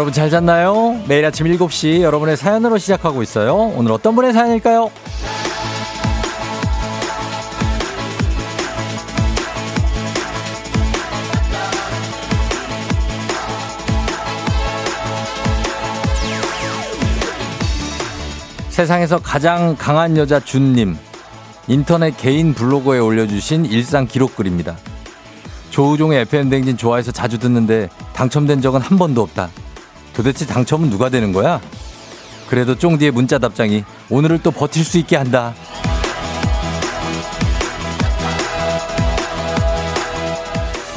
여러분 잘 잤나요? 매일 아침 7시 여러분의 사연으로 시작하고 있어요. 오늘 어떤 분의 사연일까요? 세상에서 가장 강한 여자 준님. 인터넷 개인 블로그에 올려주신 일상 기록글입니다. 조우종의 FM댕진 좋아해서 자주 듣는데 당첨된 적은 한 번도 없다. 도대체 당첨은 누가 되는 거야? 그래도 쫑디의 문자 답장이 오늘을 또 버틸 수 있게 한다.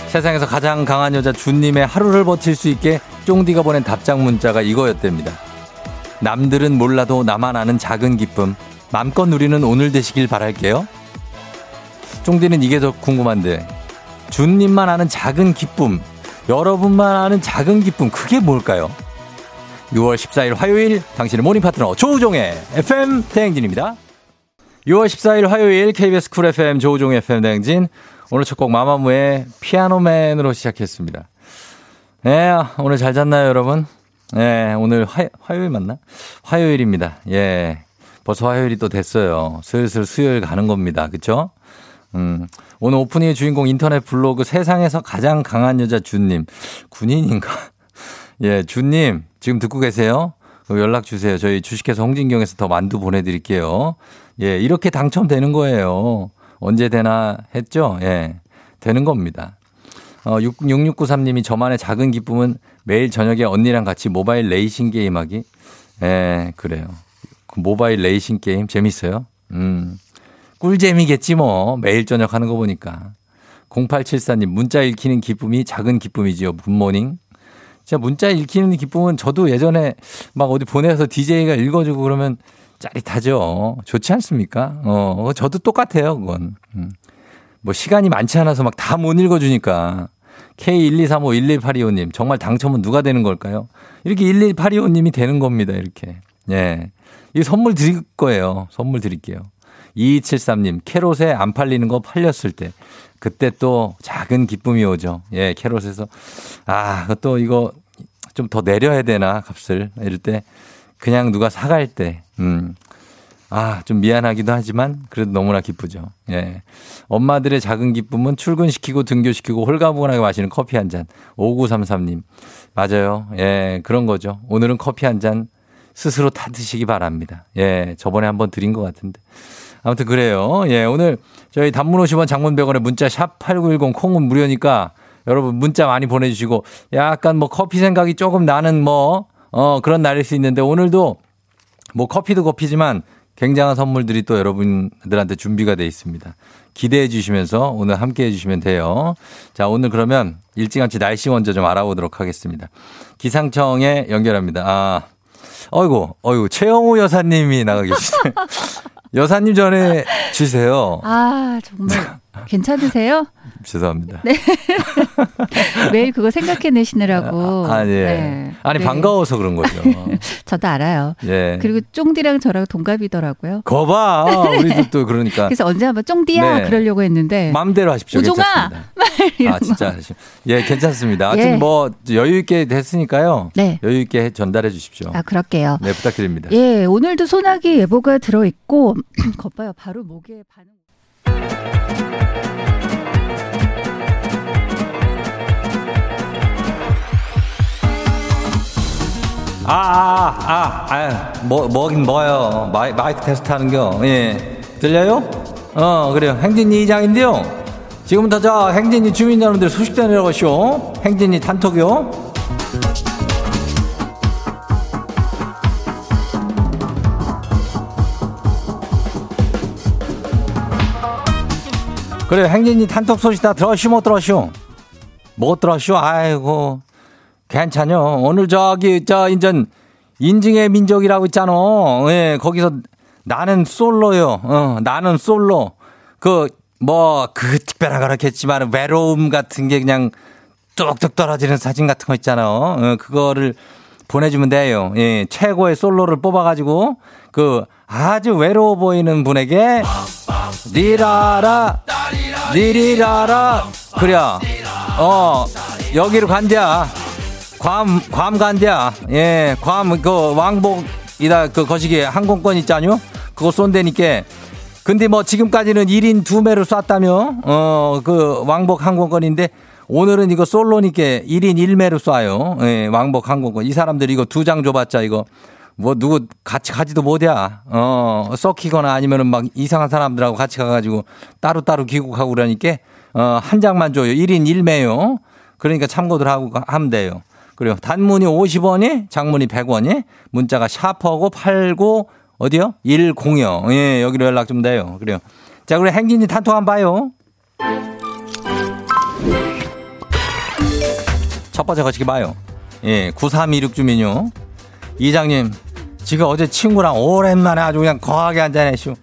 세상에서 가장 강한 여자 준님의 하루를 버틸 수 있게 쫑디가 보낸 답장 문자가 이거였답니다. 남들은 몰라도 나만 아는 작은 기쁨. 맘껏 누리는 오늘 되시길 바랄게요. 쫑디는 이게 더 궁금한데. 준님만 아는 작은 기쁨. 여러분만 아는 작은 기쁨. 그게 뭘까요? 6월 14일 화요일 당신의 morning 파트너 조우종의 FM 대행진입니다. 6월 14일 화요일 KBS Cool FM 조우종의 FM 대행진. 오늘 첫 곡 마마무의 Piano Man으로 시작했습니다. 네, 오늘 잘 잤나요, 여러분? 네, 오늘 화, 화요일 맞나? 화요일입니다. 예. 벌써 화요일이 또 됐어요. 슬슬 수요일 가는 겁니다. 그쵸? 음, 오늘 오프닝의 주인공 인터넷 블로그 세상에서 가장 강한 여자 준님. 군인인가? 예, 준님, 지금 듣고 계세요? 연락 주세요. 저희 주식회사 홍진경에서 더 만두 보내드릴게요. 예, 이렇게 당첨되는 거예요. 언제 되나 했죠? 예, 되는 겁니다. 어, 6693님이 저만의 작은 기쁨은 매일 저녁에 언니랑 같이 모바일 레이싱 게임 하기. 예, 그래요. 그 모바일 레이싱 게임 재밌어요? 음. 꿀잼이겠지 뭐. 매일 저녁 하는 거 보니까. 0874님, 문자 읽히는 기쁨이 작은 기쁨이지요. 굿모닝. 진짜 문자 읽히는 기쁨은 저도 예전에 막 어디 보내서 DJ가 읽어주고 그러면 짜릿하죠. 좋지 않습니까? 어, 저도 똑같아요, 그건. 음. 뭐 시간이 많지 않아서 막 다 못 읽어주니까. K123511825님, 정말 당첨은 누가 되는 걸까요? 이렇게 11825님이 되는 겁니다, 이렇게. 예. 이 선물 드릴 거예요. 선물 드릴게요. 2273님, 캐롯에 안 팔리는 거 팔렸을 때. 그때 또 작은 기쁨이 오죠. 예, 캐롯에서. 아, 또 이거 좀 더 내려야 되나, 값을. 이럴 때. 그냥 누가 사갈 때. 음. 아, 좀 미안하기도 하지만 그래도 너무나 기쁘죠. 예. 엄마들의 작은 기쁨은 출근시키고 등교시키고 홀가분하게 마시는 커피 한 잔. 5933님. 맞아요. 예, 그런 거죠. 오늘은 커피 한 잔 스스로 타 드시기 바랍니다. 예, 저번에 한번 드린 것 같은데. 아무튼 그래요. 예, 오늘 저희 단문 50원 장문 100원에 문자 샵 8910 콩은 무료니까 여러분 문자 많이 보내주시고 약간 뭐 커피 생각이 조금 나는 뭐, 어, 그런 날일 수 있는데 오늘도 뭐 커피도 커피지만 굉장한 선물들이 또 여러분들한테 준비가 돼 있습니다. 기대해 주시면서 오늘 함께 해 주시면 돼요. 자, 오늘 그러면 일찌감치 날씨 먼저 좀 알아보도록 하겠습니다. 기상청에 연결합니다. 아, 어이구, 어이구, 최영우 여사님이 나가 계시네. 여사님 전에 주세요. 아, 정말. 괜찮으세요? 죄송합니다. 네. 매일 그거 생각해내시느라고. 아, 아 예. 네. 아니, 네. 반가워서 그런 거죠. 저도 알아요. 예. 그리고 쫑디랑 저랑 동갑이더라고요. 거봐. 우리도 또 그러니까. 그래서 언제 한번 쫑디야 네. 그러려고 했는데. 마음대로 하십시오. 우종아! 아, 진짜. 예, 괜찮습니다. 하여튼 예. 뭐, 여유 있게 됐으니까요. 네. 여유 있게 전달해 주십시오. 아, 그럴게요. 네, 부탁드립니다. 예, 오늘도 소나기 예보가 들어 있고, 겉봐요. 바로 목에 반응. 아, 아, 아, 아, 뭐, 뭐긴 뭐요. 마이, 마이크 테스트 하는 겨. 예. 들려요? 어, 그래요. 행진이 이장인데요. 지금부터 저 행진이 주민 여러분들 소식 전해라고쇼. 행진이 단톡요. 그래 행진이 단톡 소식 다 들었슈 못 들었슈? 못 들었슈? 아이고 괜찮요. 오늘 저기 저 인전 인증의 민족이라고 있잖아. 예, 거기서 나는 솔로요. 어, 나는 솔로. 그 뭐 그 특별한 그렇겠지만 외로움 같은 게 그냥 뚝뚝 떨어지는 사진 같은 거 있잖아. 어, 그거를 보내주면 돼요. 예, 최고의 솔로를 뽑아가지고 그 아주 외로워 보이는 분에게 리라라 리리라라 그래 어 여기로 간대야 괌, 괌 간대야. 예, 괌, 그, 왕복이다, 그, 거시기 항공권 있잖요? 그거 쏜다니까. 근데 뭐 지금까지는 1인 2매를 쐈다며? 어, 그, 왕복 항공권인데, 오늘은 이거 솔로니까 1인 1매로 쏴요. 예, 왕복 항공권. 이 사람들 이거 두 장 줘봤자 이거 뭐 누구 같이 가지도 못해야. 어, 썩히거나 아니면은 막 이상한 사람들하고 같이 가가지고 따로따로 귀국하고 그러니까 어, 한 장만 줘요. 1인 1매요. 그러니까 참고들 하고 하면 돼요. 그래요. 단문이 50원이, 장문이 100원이, 문자가 샤퍼고 89 어디요? 106. 예, 여기로 연락 좀 돼요. 그래요. 자, 그리고 행진이 단톡 한번 봐요. 첫 번째 거시기 봐요. 예, 9326 주민요. 이장님, 지금 어제 친구랑 오랜만에 아주 그냥 거하게 한잔했슈.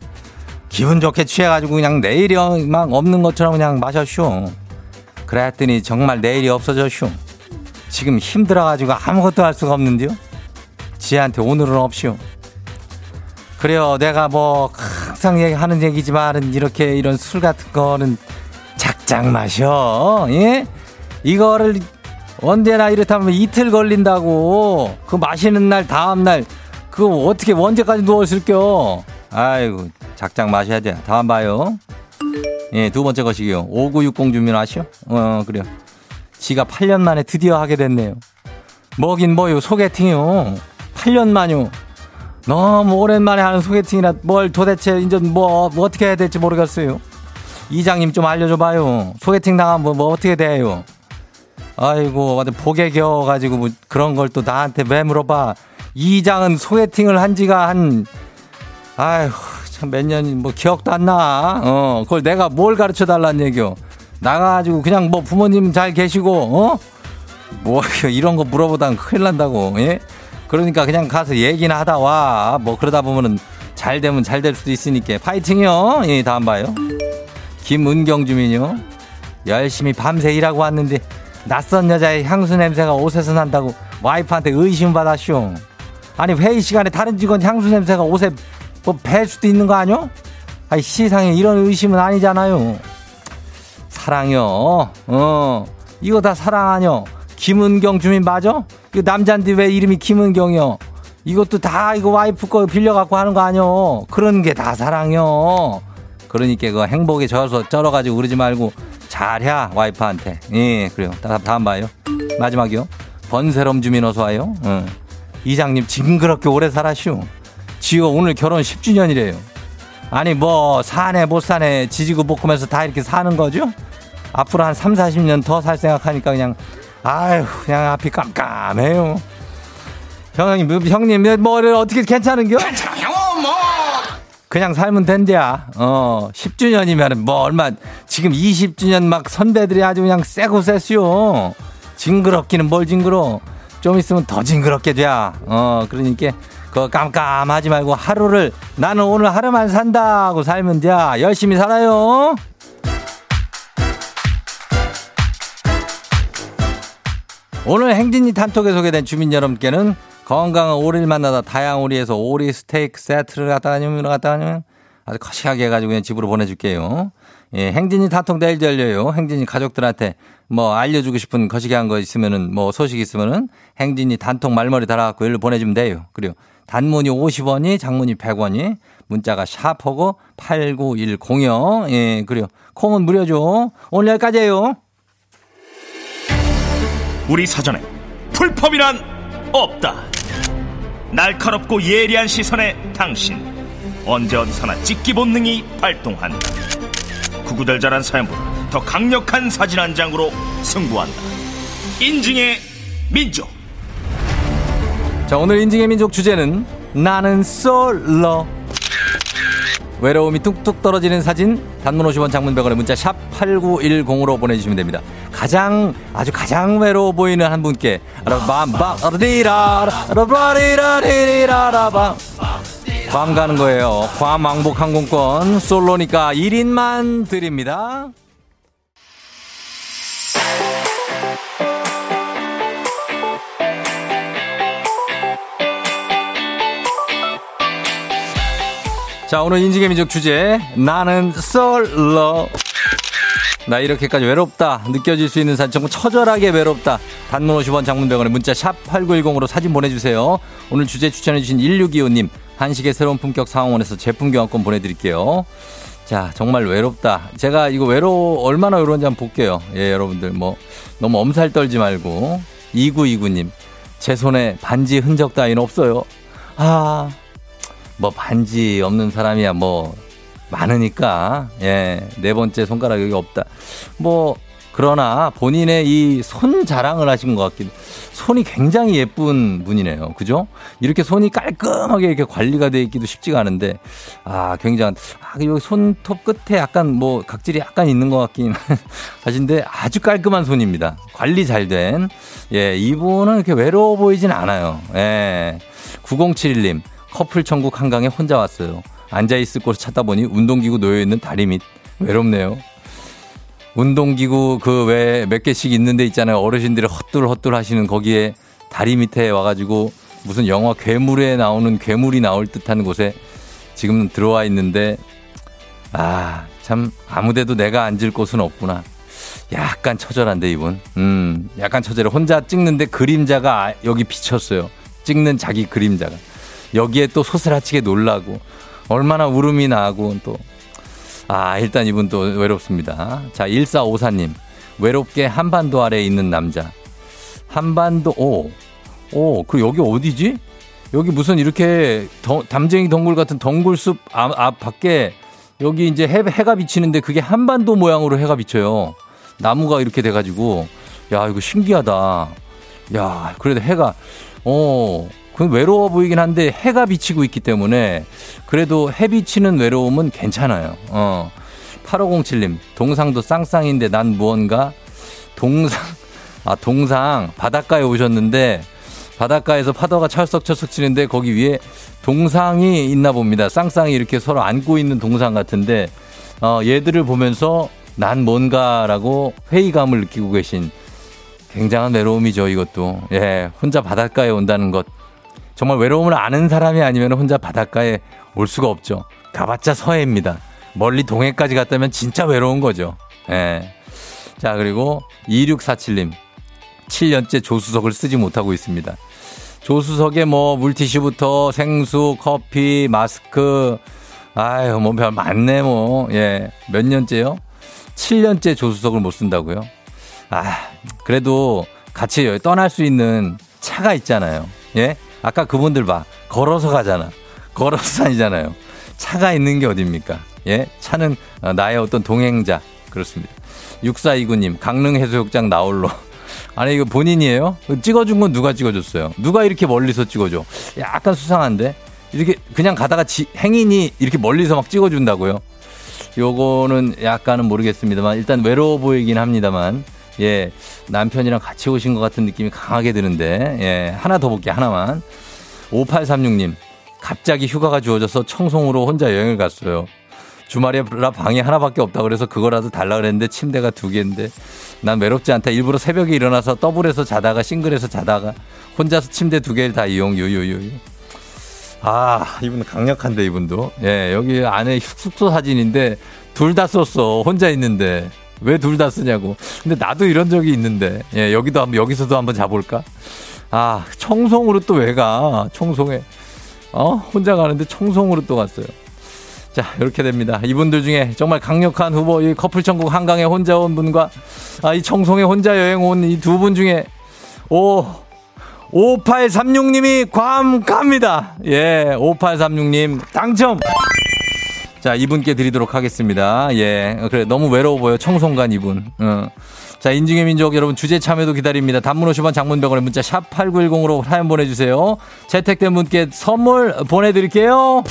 기분 좋게 취해가지고 그냥 내일이 막 없는 것처럼 그냥 마셨슈. 그랬더니 정말 내일이 없어졌슈. 지금 힘들어가지고 아무것도 할 수가 없는데요. 지한테 오늘은 없슈. 그래요. 내가 뭐 항상 하는 얘기지만 이렇게 이런 술 같은 거는 작작 마셔. 예? 이거를 언제나 이렇다면 이틀 걸린다고. 그 마시는 날 다음 날 그거 어떻게 언제까지 누워 있을겨? 아이고 작작 마셔야 돼. 다음 봐요. 예, 두 번째 것이요. 5960 주민 아시오? 어, 그래요. 지가 8년 만에 드디어 하게 됐네요. 뭐긴 뭐요, 소개팅이요. 8년 만요. 너무 오랜만에 하는 소개팅이라 뭘 도대체 이제 뭐, 뭐 어떻게 해야 될지 모르겠어요. 이장님 좀 알려줘봐요. 소개팅 나가면 뭐, 뭐 어떻게 돼요? 아이고, 복에 겨워가지고 뭐 그런 걸 또 나한테 왜 물어봐. 이장은 소개팅을 한 지가 한, 아휴, 참 몇 년, 뭐 기억도 안 나. 어, 그걸 내가 뭘 가르쳐 달란 얘기요. 나가가지고 그냥 뭐 부모님 잘 계시고, 어? 뭐 이런 거 물어보다는 큰일 난다고, 예? 그러니까 그냥 가서 얘기나 하다 와. 뭐 그러다 보면은 잘 되면 잘 될 수도 있으니까. 파이팅이요. 예, 다음 봐요. 김은경 주민요. 열심히 밤새 일하고 왔는데 낯선 여자의 향수 냄새가 옷에서 난다고 와이프한테 의심받았쇼. 아니 회의 시간에 다른 직원 향수 냄새가 옷에 뭐 배 수도 있는 거 아니요? 아니 시상에 이런 의심은 아니잖아요. 사랑요. 어 이거 다 사랑 아니요. 김은경 주민 맞아? 이거 남잔데 왜 이름이 김은경이요? 이것도 다 이거 와이프 거 빌려갖고 하는 거 아니요? 그런 게 다 사랑요. 그러니까 그 행복에 져서 쩔어가지고 그러지 말고 잘해 와이프한테. 예 그래요. 다음 봐요. 마지막이요. 번세롬 주민 어서 와요. 어. 이장님 징그럽게 오래 살았슈. 지호 오늘 결혼 10주년이래요. 아니 뭐 사네 못 사네 지지고 볶으면서 다 이렇게 사는 거죠? 앞으로 한 3, 40년 더 살 생각하니까 그냥 아휴 그냥 앞이 깜깜해요. 형님 뭐, 형님 뭐를 어떻게 괜찮은겨? 괜찮아요 뭐. 그냥 살면 된대야. 어 10주년이면 뭐 얼마 지금 20주년 막 선배들이 아주 그냥 쎄고 쎄수요. 징그럽기는 뭘 징그러. 좀 있으면 더 징그럽게 돼. 어 그러니까 그 깜깜하지 말고 하루를 나는 오늘 하루만 산다고 살면 돼. 열심히 살아요. 오늘 행진이 단톡에 소개된 주민 여러분께는 건강한 오리를 만나다 다양 오리에서 오리 스테이크 세트를 갖다 다니면 갖다 다니면 아주 거시하게 해가지고 그냥 집으로 보내줄게요. 예, 행진이 단톡 내일 열려요. 행진이 가족들한테 뭐 알려주고 싶은 거시기한 거 있으면은 뭐 소식 있으면은 행진이 단톡 말머리 달아갖고 일로 보내주면 돼요. 그리고 단문이 50원이 장문이 100원이 문자가 샤퍼고 89106 예, 그래요. 콩은 무료죠. 오늘 여기까지예요. 우리 사전에 풀펌이란 없다. 날카롭고 예리한 시선에 당신 언제 어디서나 찍기 본능이 발동한다. 구구절절한 사연보다 더 강력한 사진 한 장으로 승부한다. 인증의 민족. 자, 오늘 인증의 민족 주제는 나는 솔로. 외로움이 뚝뚝 떨어지는 사진 단문 50원 장문 100원의 문자 샵 8910으로 보내주시면 됩니다. 가장 아주 가장 외로워 보이는 한 분께 괌 가는 거예요. 괌 왕복 항공권 솔로니까 1인만 드립니다. 자, 오늘 인증의 민족 주제 나는 솔로 나 이렇게까지 외롭다. 느껴질 수 있는 정말 처절하게 외롭다. 단문 50원 장문병원에 문자 샵 8910으로 사진 보내주세요. 오늘 주제 추천해주신 1625님 한식의 새로운 품격 상황원에서 제품 교환권 보내드릴게요. 자 정말 외롭다. 제가 이거 외로 얼마나 외로운지 한번 볼게요. 예 여러분들 뭐 너무 엄살 떨지 말고. 2929님 제 손에 반지 흔적 따위는 없어요. 아 뭐 반지 없는 사람이야 뭐 많으니까 예 네 번째 손가락 여기 없다. 뭐 그러나 본인의 이 손 자랑을 하신 것 같기도 손이 굉장히 예쁜 분이네요. 그죠? 이렇게 손이 깔끔하게 이렇게 관리가 돼 있기도 쉽지가 않은데 아 굉장한 아 여기 손톱 끝에 약간 뭐 각질이 약간 있는 것 같긴 하신데 아주 깔끔한 손입니다. 관리 잘 된 예 이분은 이렇게 외로워 보이진 않아요. 예. 9071님 커플 천국 한강에 혼자 왔어요 앉아있을 곳을 찾다 보니 운동기구 놓여있는 다리 밑 외롭네요. 운동기구 그 외에 몇 개씩 있는데 있잖아요. 어르신들이 헛둘헛둘 하시는 거기에 다리 밑에 와가지고 무슨 영화 괴물에 나오는 괴물이 나올 듯한 곳에 지금 들어와 있는데 아, 참 아무데도 내가 앉을 곳은 없구나. 약간 처절한데 이분. 음, 약간 처절해. 혼자 찍는데 그림자가 여기 비쳤어요. 찍는 자기 그림자가. 여기에 또 소스라치게 놀라고 얼마나 울음이 나고 또. 아, 일단 이분 또 외롭습니다. 자, 1454님. 외롭게 한반도 아래에 있는 남자. 한반도, 오. 오, 그 여기 어디지? 여기 무슨 이렇게 더, 담쟁이 덩굴 같은 덩굴숲 앞, 앞 밖에 여기 이제 해, 해가 비치는데 그게 한반도 모양으로 해가 비쳐요. 나무가 이렇게 돼가지고. 야, 이거 신기하다. 야, 그래도 해가, 어, 그 외로워 보이긴 한데 해가 비치고 있기 때문에 그래도 해 비치는 외로움은 괜찮아요. 어. 8507님, 동상도 쌍쌍인데 난 무언가 동상, 아, 동상 바닷가에 오셨는데 바닷가에서 파도가 철썩철썩 치는데 거기 위에 동상이 있나 봅니다. 쌍쌍이 이렇게 서로 안고 있는 동상 같은데 어, 얘들을 보면서 난 뭔가라고 회의감을 느끼고 계신 굉장한 외로움이죠, 이것도. 예, 혼자 바닷가에 온다는 것. 정말 외로움을 아는 사람이 아니면 혼자 바닷가에 올 수가 없죠. 가봤자 서해입니다. 멀리 동해까지 갔다면 진짜 외로운 거죠. 예. 자, 그리고 2647님. 7년째 조수석을 쓰지 못하고 있습니다. 조수석에 뭐 물티슈부터 생수, 커피, 마스크, 아유, 뭐 별 많네 뭐. 예. 몇 년째요? 7년째 조수석을 못 쓴다고요? 아, 그래도 같이 떠날 수 있는 차가 있잖아요. 예? 아까 그분들 봐. 걸어서 가잖아. 걸어서 다니잖아요. 차가 있는 게 어딥니까? 예? 차는 어, 나의 어떤 동행자. 그렇습니다. 6429님, 강릉 해수욕장 나홀로. 아니, 이거 본인이에요? 찍어준 건 누가 찍어줬어요? 누가 이렇게 멀리서 찍어줘? 약간 수상한데? 이렇게 그냥 가다가 지, 행인이 이렇게 멀리서 막 찍어준다고요? 요거는 약간은 모르겠습니다만, 일단 외로워 보이긴 합니다만, 예, 남편이랑 같이 오신 것 같은 느낌이 강하게 드는데, 예, 하나 더 볼게요, 하나만. 5836님, 갑자기 휴가가 주어져서 청송으로 혼자 여행을 갔어요. 주말이라 방이 하나밖에 없다 그래서 그거라도 달라 그랬는데 침대가 두 개인데 난 외롭지 않다. 일부러 새벽에 일어나서 더블에서 자다가 싱글에서 자다가 혼자서 침대 두 개를 다 이용 유유유. 아 이분 강력한데 이분도 예 여기 안에 숙소 사진인데 둘 다 썼어 혼자 있는데 왜 둘 다 쓰냐고. 근데 나도 이런 적이 있는데 예 여기도 한번 여기서도 한번 자볼까. 아 청송으로 또 왜 가? 청송에 어 혼자 가는데 청송으로 또 갔어요. 자, 이렇게 됩니다. 이분들 중에 정말 강력한 후보, 이 커플 천국 한강에 혼자 온 분과 아, 이 청송에 혼자 여행 온 이 두 분 중에 오, 5836님이 괌 갑니다. 예, 5836님 당첨! 자, 이분께 드리도록 하겠습니다. 예, 그래, 너무 외로워 보여. 청송간 이분. 어. 자, 인증의 민족 여러분 주제 참여도 기다립니다. 단문 50원 장문병원에 문자 샵 8910으로 사연 보내주세요. 채택된 분께 선물 보내드릴게요.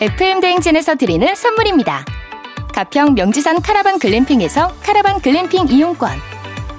FM 대행진에서 드리는 선물입니다. 가평 명지산 카라반 glamping에서 카라반 글램핑 이용권.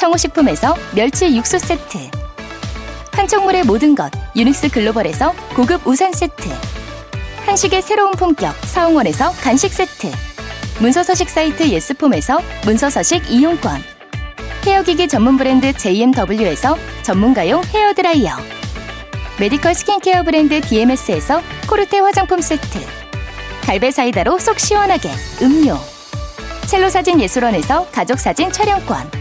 청호식품에서 멸치 육수 세트. 판촉물의 모든 것 유닉스 글로벌에서 고급 우산 세트. 한식의 새로운 품격 사옹원에서 간식 세트. 문서서식 사이트 예스폼에서 문서서식 이용권. 헤어기기 전문 브랜드 JMW에서 전문가용 헤어드라이어. medical skincare 브랜드 DMS에서 코르테 화장품 세트. 갈배 사이다로 속 시원하게 음료. 첼로 사진 예술원에서 가족 사진 촬영권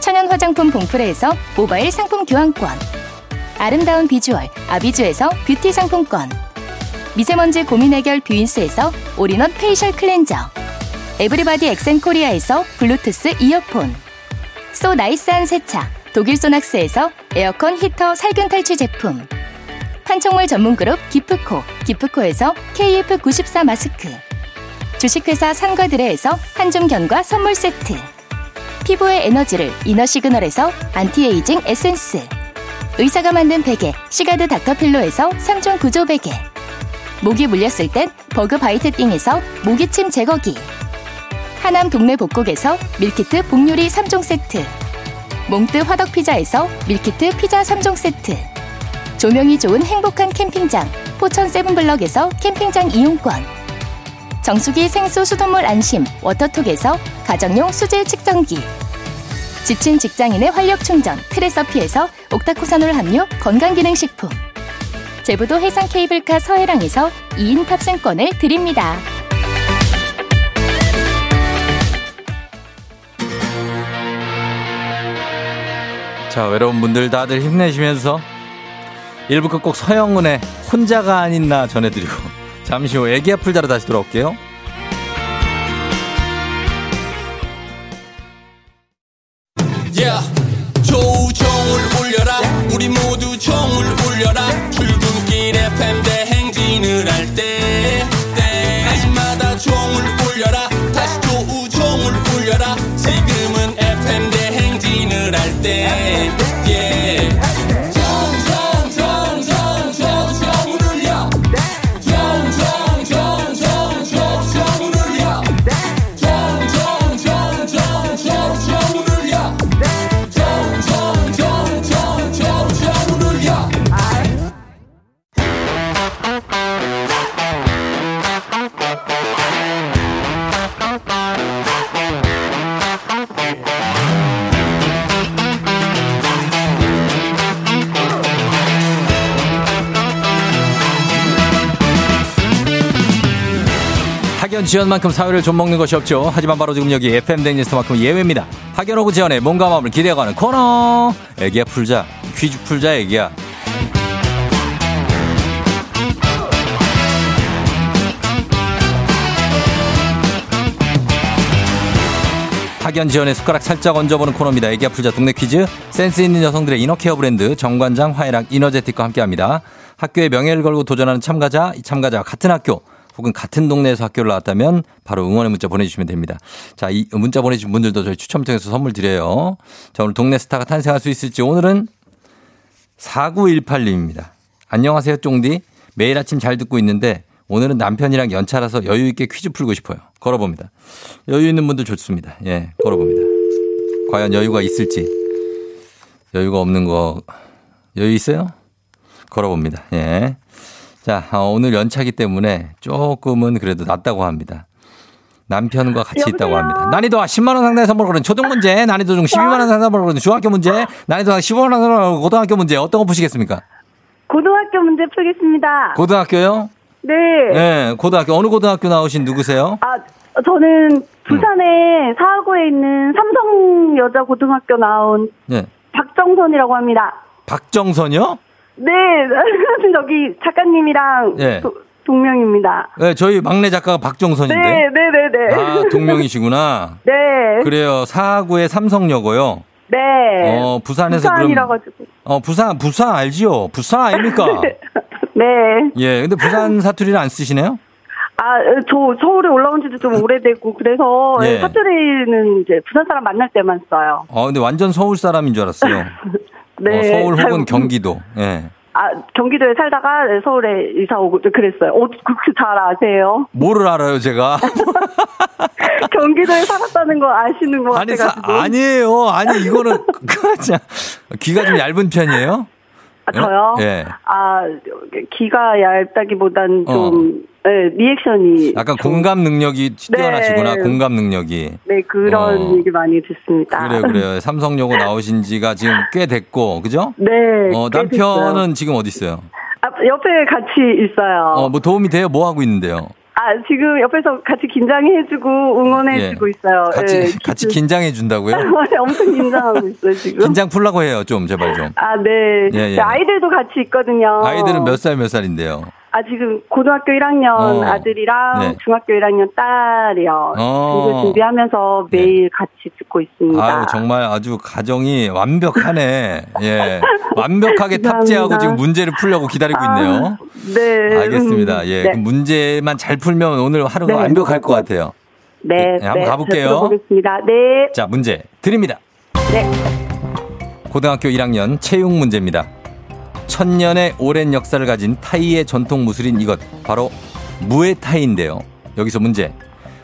천연 화장품 봉프레에서 모바일 상품 교환권. 아름다운 비주얼 아비주에서 뷰티 상품권. 미세먼지 고민 해결 뷰인스에서 all-in-one facial cleanser. everybody 엑센코리아에서 블루투스 이어폰. so nice한 세차 독일 소낙스에서 에어컨 히터 살균 탈취 제품. 판촉물 전문 그룹 기프코 기프코에서 KF94 마스크. 주식회사 상과드레에서 한줌견과 선물 세트 피부의 에너지를 Inner Signal에서 anti-aging 에센스. 의사가 만든 베개 시가드 닥터필로에서 3종 구조 베개. 모기 물렸을 땐 Bug Bite Thing에서 모기침 제거기. 하남 동네 복국에서 meal kit 복요리 3종 세트. 몽뜨 화덕 피자에서 meal kit 피자 3종 세트. 조명이 좋은 행복한 캠핑장 포천 세븐블럭에서 캠핑장 이용권 정수기 생수 수돗물 안심 워터톡에서 가정용 수질 측정기. 지친 직장인의 활력 충전 트레서피에서 옥타코사놀 함유 건강기능식품. 제부도 해상 케이블카 서해랑에서 2인 탑승권을 드립니다. 자, 외로운 분들 다들 힘내시면서 1부 끝곡 서영은의 혼자가 아닌 나 전해드리고 잠시 후 애기 아플 자로 다시 돌아올게요. 지연만큼 사회를 좀 먹는 것이 없죠. 하지만 바로 지금 여기 FM 댕니스트만큼 예외입니다. 오고 지연의 몸과 마음을 기대어가는 코너. 애기야 풀자. 퀴즈 풀자 애기야. 학연 지연의 숟가락 살짝 얹어보는 코너입니다. 애기야 풀자 동네 퀴즈. 센스 있는 여성들의 이너케어 브랜드 정관장 화해락 이너제틱과 함께합니다. 학교의 명예를 걸고 도전하는 참가자, 이 참가자와 같은 학교 혹은 같은 동네에서 학교를 나왔다면 바로 응원의 문자 보내주시면 됩니다. 자, 이 문자 보내주신 분들도 저희 추첨 통해서 선물 드려요. 자, 오늘 동네 스타가 탄생할 수 있을지 오늘은 4918님입니다. 안녕하세요, 쫑디. 매일 아침 잘 듣고 있는데 오늘은 남편이랑 연차라서 여유 있게 퀴즈 풀고 싶어요. 걸어봅니다. 여유 있는 분들 좋습니다. 예, 걸어봅니다. 과연 여유가 있을지. 여유가 없는 거, 여유 있어요? 걸어봅니다. 예. 자, 아, 오늘 연차기 때문에 조금은 그래도 낫다고 합니다. 남편과 같이 있다고 합니다. 난이도 10만 원 상당의 선물을 거는 초등 문제, 난이도 중 12만 원 상당의 선물을 거는 중학교 문제, 난이도 15만 원 상당의 선물을 고등학교 문제, 어떤 거 푸시겠습니까? 고등학교 문제 풀겠습니다. 고등학교요? 네. 네, 고등학교. 어느 고등학교 나오신 누구세요? 아, 저는 부산에 사하구에 있는 삼성 여자 고등학교 나온 네. 박정선이라고 합니다. 박정선이요? 네, 저기 작가님이랑 예. 도- 동명입니다. 네, 저희 막내 작가가 박정선인데. 네, 네, 네, 네. 아, 동명이시구나. 네. 그래요. 사구의 삼성여고요. 네. 어, 부산에서 부산이라 그럼 가지고. 어, 부산 부산 알지요? 부산 아닙니까? 네. 예. 근데 부산 사투리를 안 쓰시네요? 아, 저 서울에 올라온 지도 좀 오래되고 그래서 예. 사투리는 이제 부산 사람 만날 때만 써요. 어, 근데 완전 서울 사람인 줄 알았어요. 네. 어, 서울 잘 혹은 모- 경기도. 예. 아, 경기도에 살다가 서울에 이사 오고 그랬어요. 어, 그렇게 잘 아세요? 뭐를 알아요, 제가? 경기도에 살았다는 거 아시는 것 아니, 사, 같아가지고. 아니에요. 아니, 이거는, 그냥 귀가 좀 얇은 편이에요? 아, 저요? 예. 아, 기가 얇다기보단 어. 좀, 네, 리액션이. 약간 좀- 공감 능력이 뛰어나시구나, 네. 공감 능력이. 네, 그런 어. 얘기 많이 듣습니다. 그래요, 그래요. 삼성여고 나오신 지가 지금 꽤 됐고, 그죠? 네. 어, 꽤 남편은 됐어요. 지금 어디 있어요? 아, 옆에 같이 있어요. 어, 뭐 도움이 돼요? 뭐 하고 있는데요? 아, 지금 옆에서 같이 긴장해주고 응원해주고 예. 있어요. 같이, 네, 같이 기준- 긴장해 준다고요? 엄청 긴장하고 있어요, 지금. 긴장 풀라고 해요, 좀, 제발 좀. 아, 네. 예, 예. 네, 아이들도 같이 있거든요. 아이들은 몇 살, 몇 살인데요? 아, 지금 고등학교 1학년 어. 아들이랑 네. 중학교 1학년 딸이요. 어. 이거 준비하면서 매일 같이 듣고 있습니다. 아유, 정말 아주 가정이 완벽하네. 예. 완벽하게. 탑재하고 지금 문제를 풀려고 기다리고 있네요. 아, 네. 알겠습니다. 음, 예. 네. 그럼 문제만 잘 풀면 오늘 하루가 네. 완벽할 것 같아요. 네, 네, 한번 가볼게요. 잘 들어보겠습니다. 네. 자, 문제 드립니다. 네. 고등학교 1학년 체육 문제입니다. 천년의 오랜 역사를 가진 타이의 전통 무술인 이것 바로 무에타이인데요. 여기서 문제.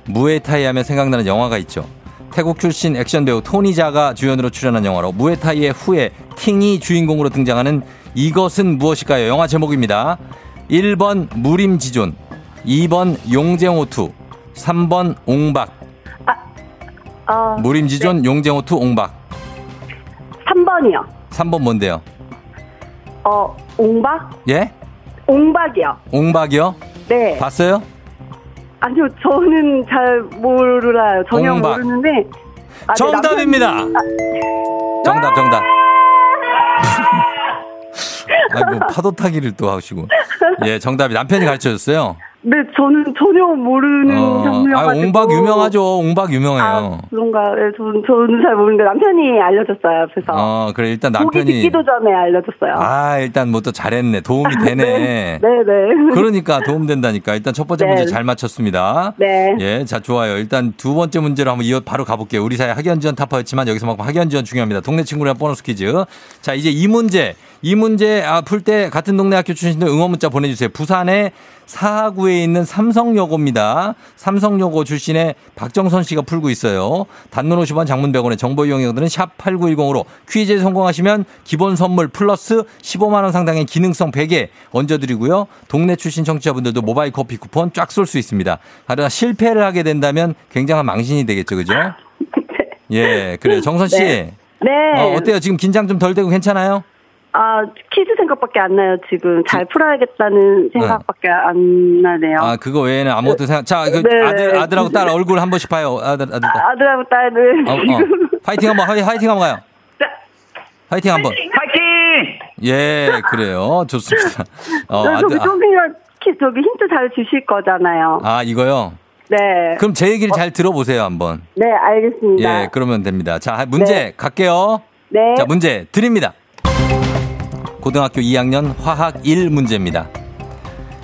무에타이 하면 생각나는 영화가 있죠. 태국 출신 액션 배우 토니자가 주연으로 출연한 영화로 무에타이의 후에 팅이 주인공으로 등장하는 이것은 무엇일까요? 영화 제목입니다. 1번 무림지존, 2번 용쟁호투, 3번 옹박. 어, 무림지존, 용쟁호투, 옹박. 3번이요. 3번 뭔데요? 어, 옹박? 예? 옹박이요. 옹박이요? 네. 봤어요? 아니요, 저는 잘 몰라요. 전혀 옹박. 모르는데. 아, 네, 정답입니다. 남편이- 정답, 정답. 아이고, 파도 타기를 또 하시고. 예, 정답이 남편이 가르쳐 줬어요. 네, 저는 전혀 모르는 어, 장르여가지고. 아, 옹박 유명하죠. 옹박 유명해요. 아, 그런가? 네, 저는, 저는 잘 모르는데 남편이 알려줬어요, 앞에서. 어, 그래, 일단 남편이. 듣기도 전에 알려줬어요. 아, 일단 뭐 또 잘했네. 도움이 되네. 네, 네. 그러니까 도움 된다니까. 일단 첫 번째 네. 문제 잘 맞췄습니다. 네. 예, 자, 좋아요. 일단 두 번째 문제로 한번 이어 바로 가볼게요. 우리 사회 학연지연 타파였지만 여기서만큼 학연지연 중요합니다. 동네 친구랑 보너스 퀴즈. 자, 이제 이 문제. 이 문제 아, 풀 때 같은 동네 학교 출신들 응원 문자 보내주세요. 부산의 사하구에 있는 삼성여고입니다. 삼성여고 출신의 박정선 씨가 풀고 있어요. 단문 50원 장문 100원의 정보 이용료들은 샵 8910으로 퀴즈에 성공하시면 기본 선물 플러스 15만 원 상당의 기능성 베개 얹어드리고요. 동네 출신 청취자분들도 모바일 커피 쿠폰 쫙 쏠 수 있습니다. 하다가 실패를 하게 된다면 굉장한 망신이 되겠죠. 그죠? 예, 그래요. 정선 씨. 네. 네. 어, 어때요? 지금 긴장 좀 덜 되고 괜찮아요? 아, 퀴즈 생각밖에 안 나요, 지금. 잘 풀어야겠다는 생각밖에 안 나네요. 아, 그거 외에는 아무것도 생각, 자, 그 네. 아들, 아들하고 딸 얼굴 한 번씩 봐요. 아들, 아들, 딸. 아 들하고 딸은 어, 어. 지금. 파이팅 한 번, 화이- 화이팅 한 번 가요. 화이팅 한 번. 파이팅! 예, 그래요. 좋습니다. 어, 네, 저기 아들, 아, 저기 힌트 잘 주실 거잖아요. 아, 이거요? 네. 그럼 제 얘기를 잘 들어보세요, 한번. 네, 알겠습니다. 예, 그러면 됩니다. 자, 문제 네. 갈게요. 네. 자, 문제 드립니다. 고등학교 2학년 화학 1 문제입니다.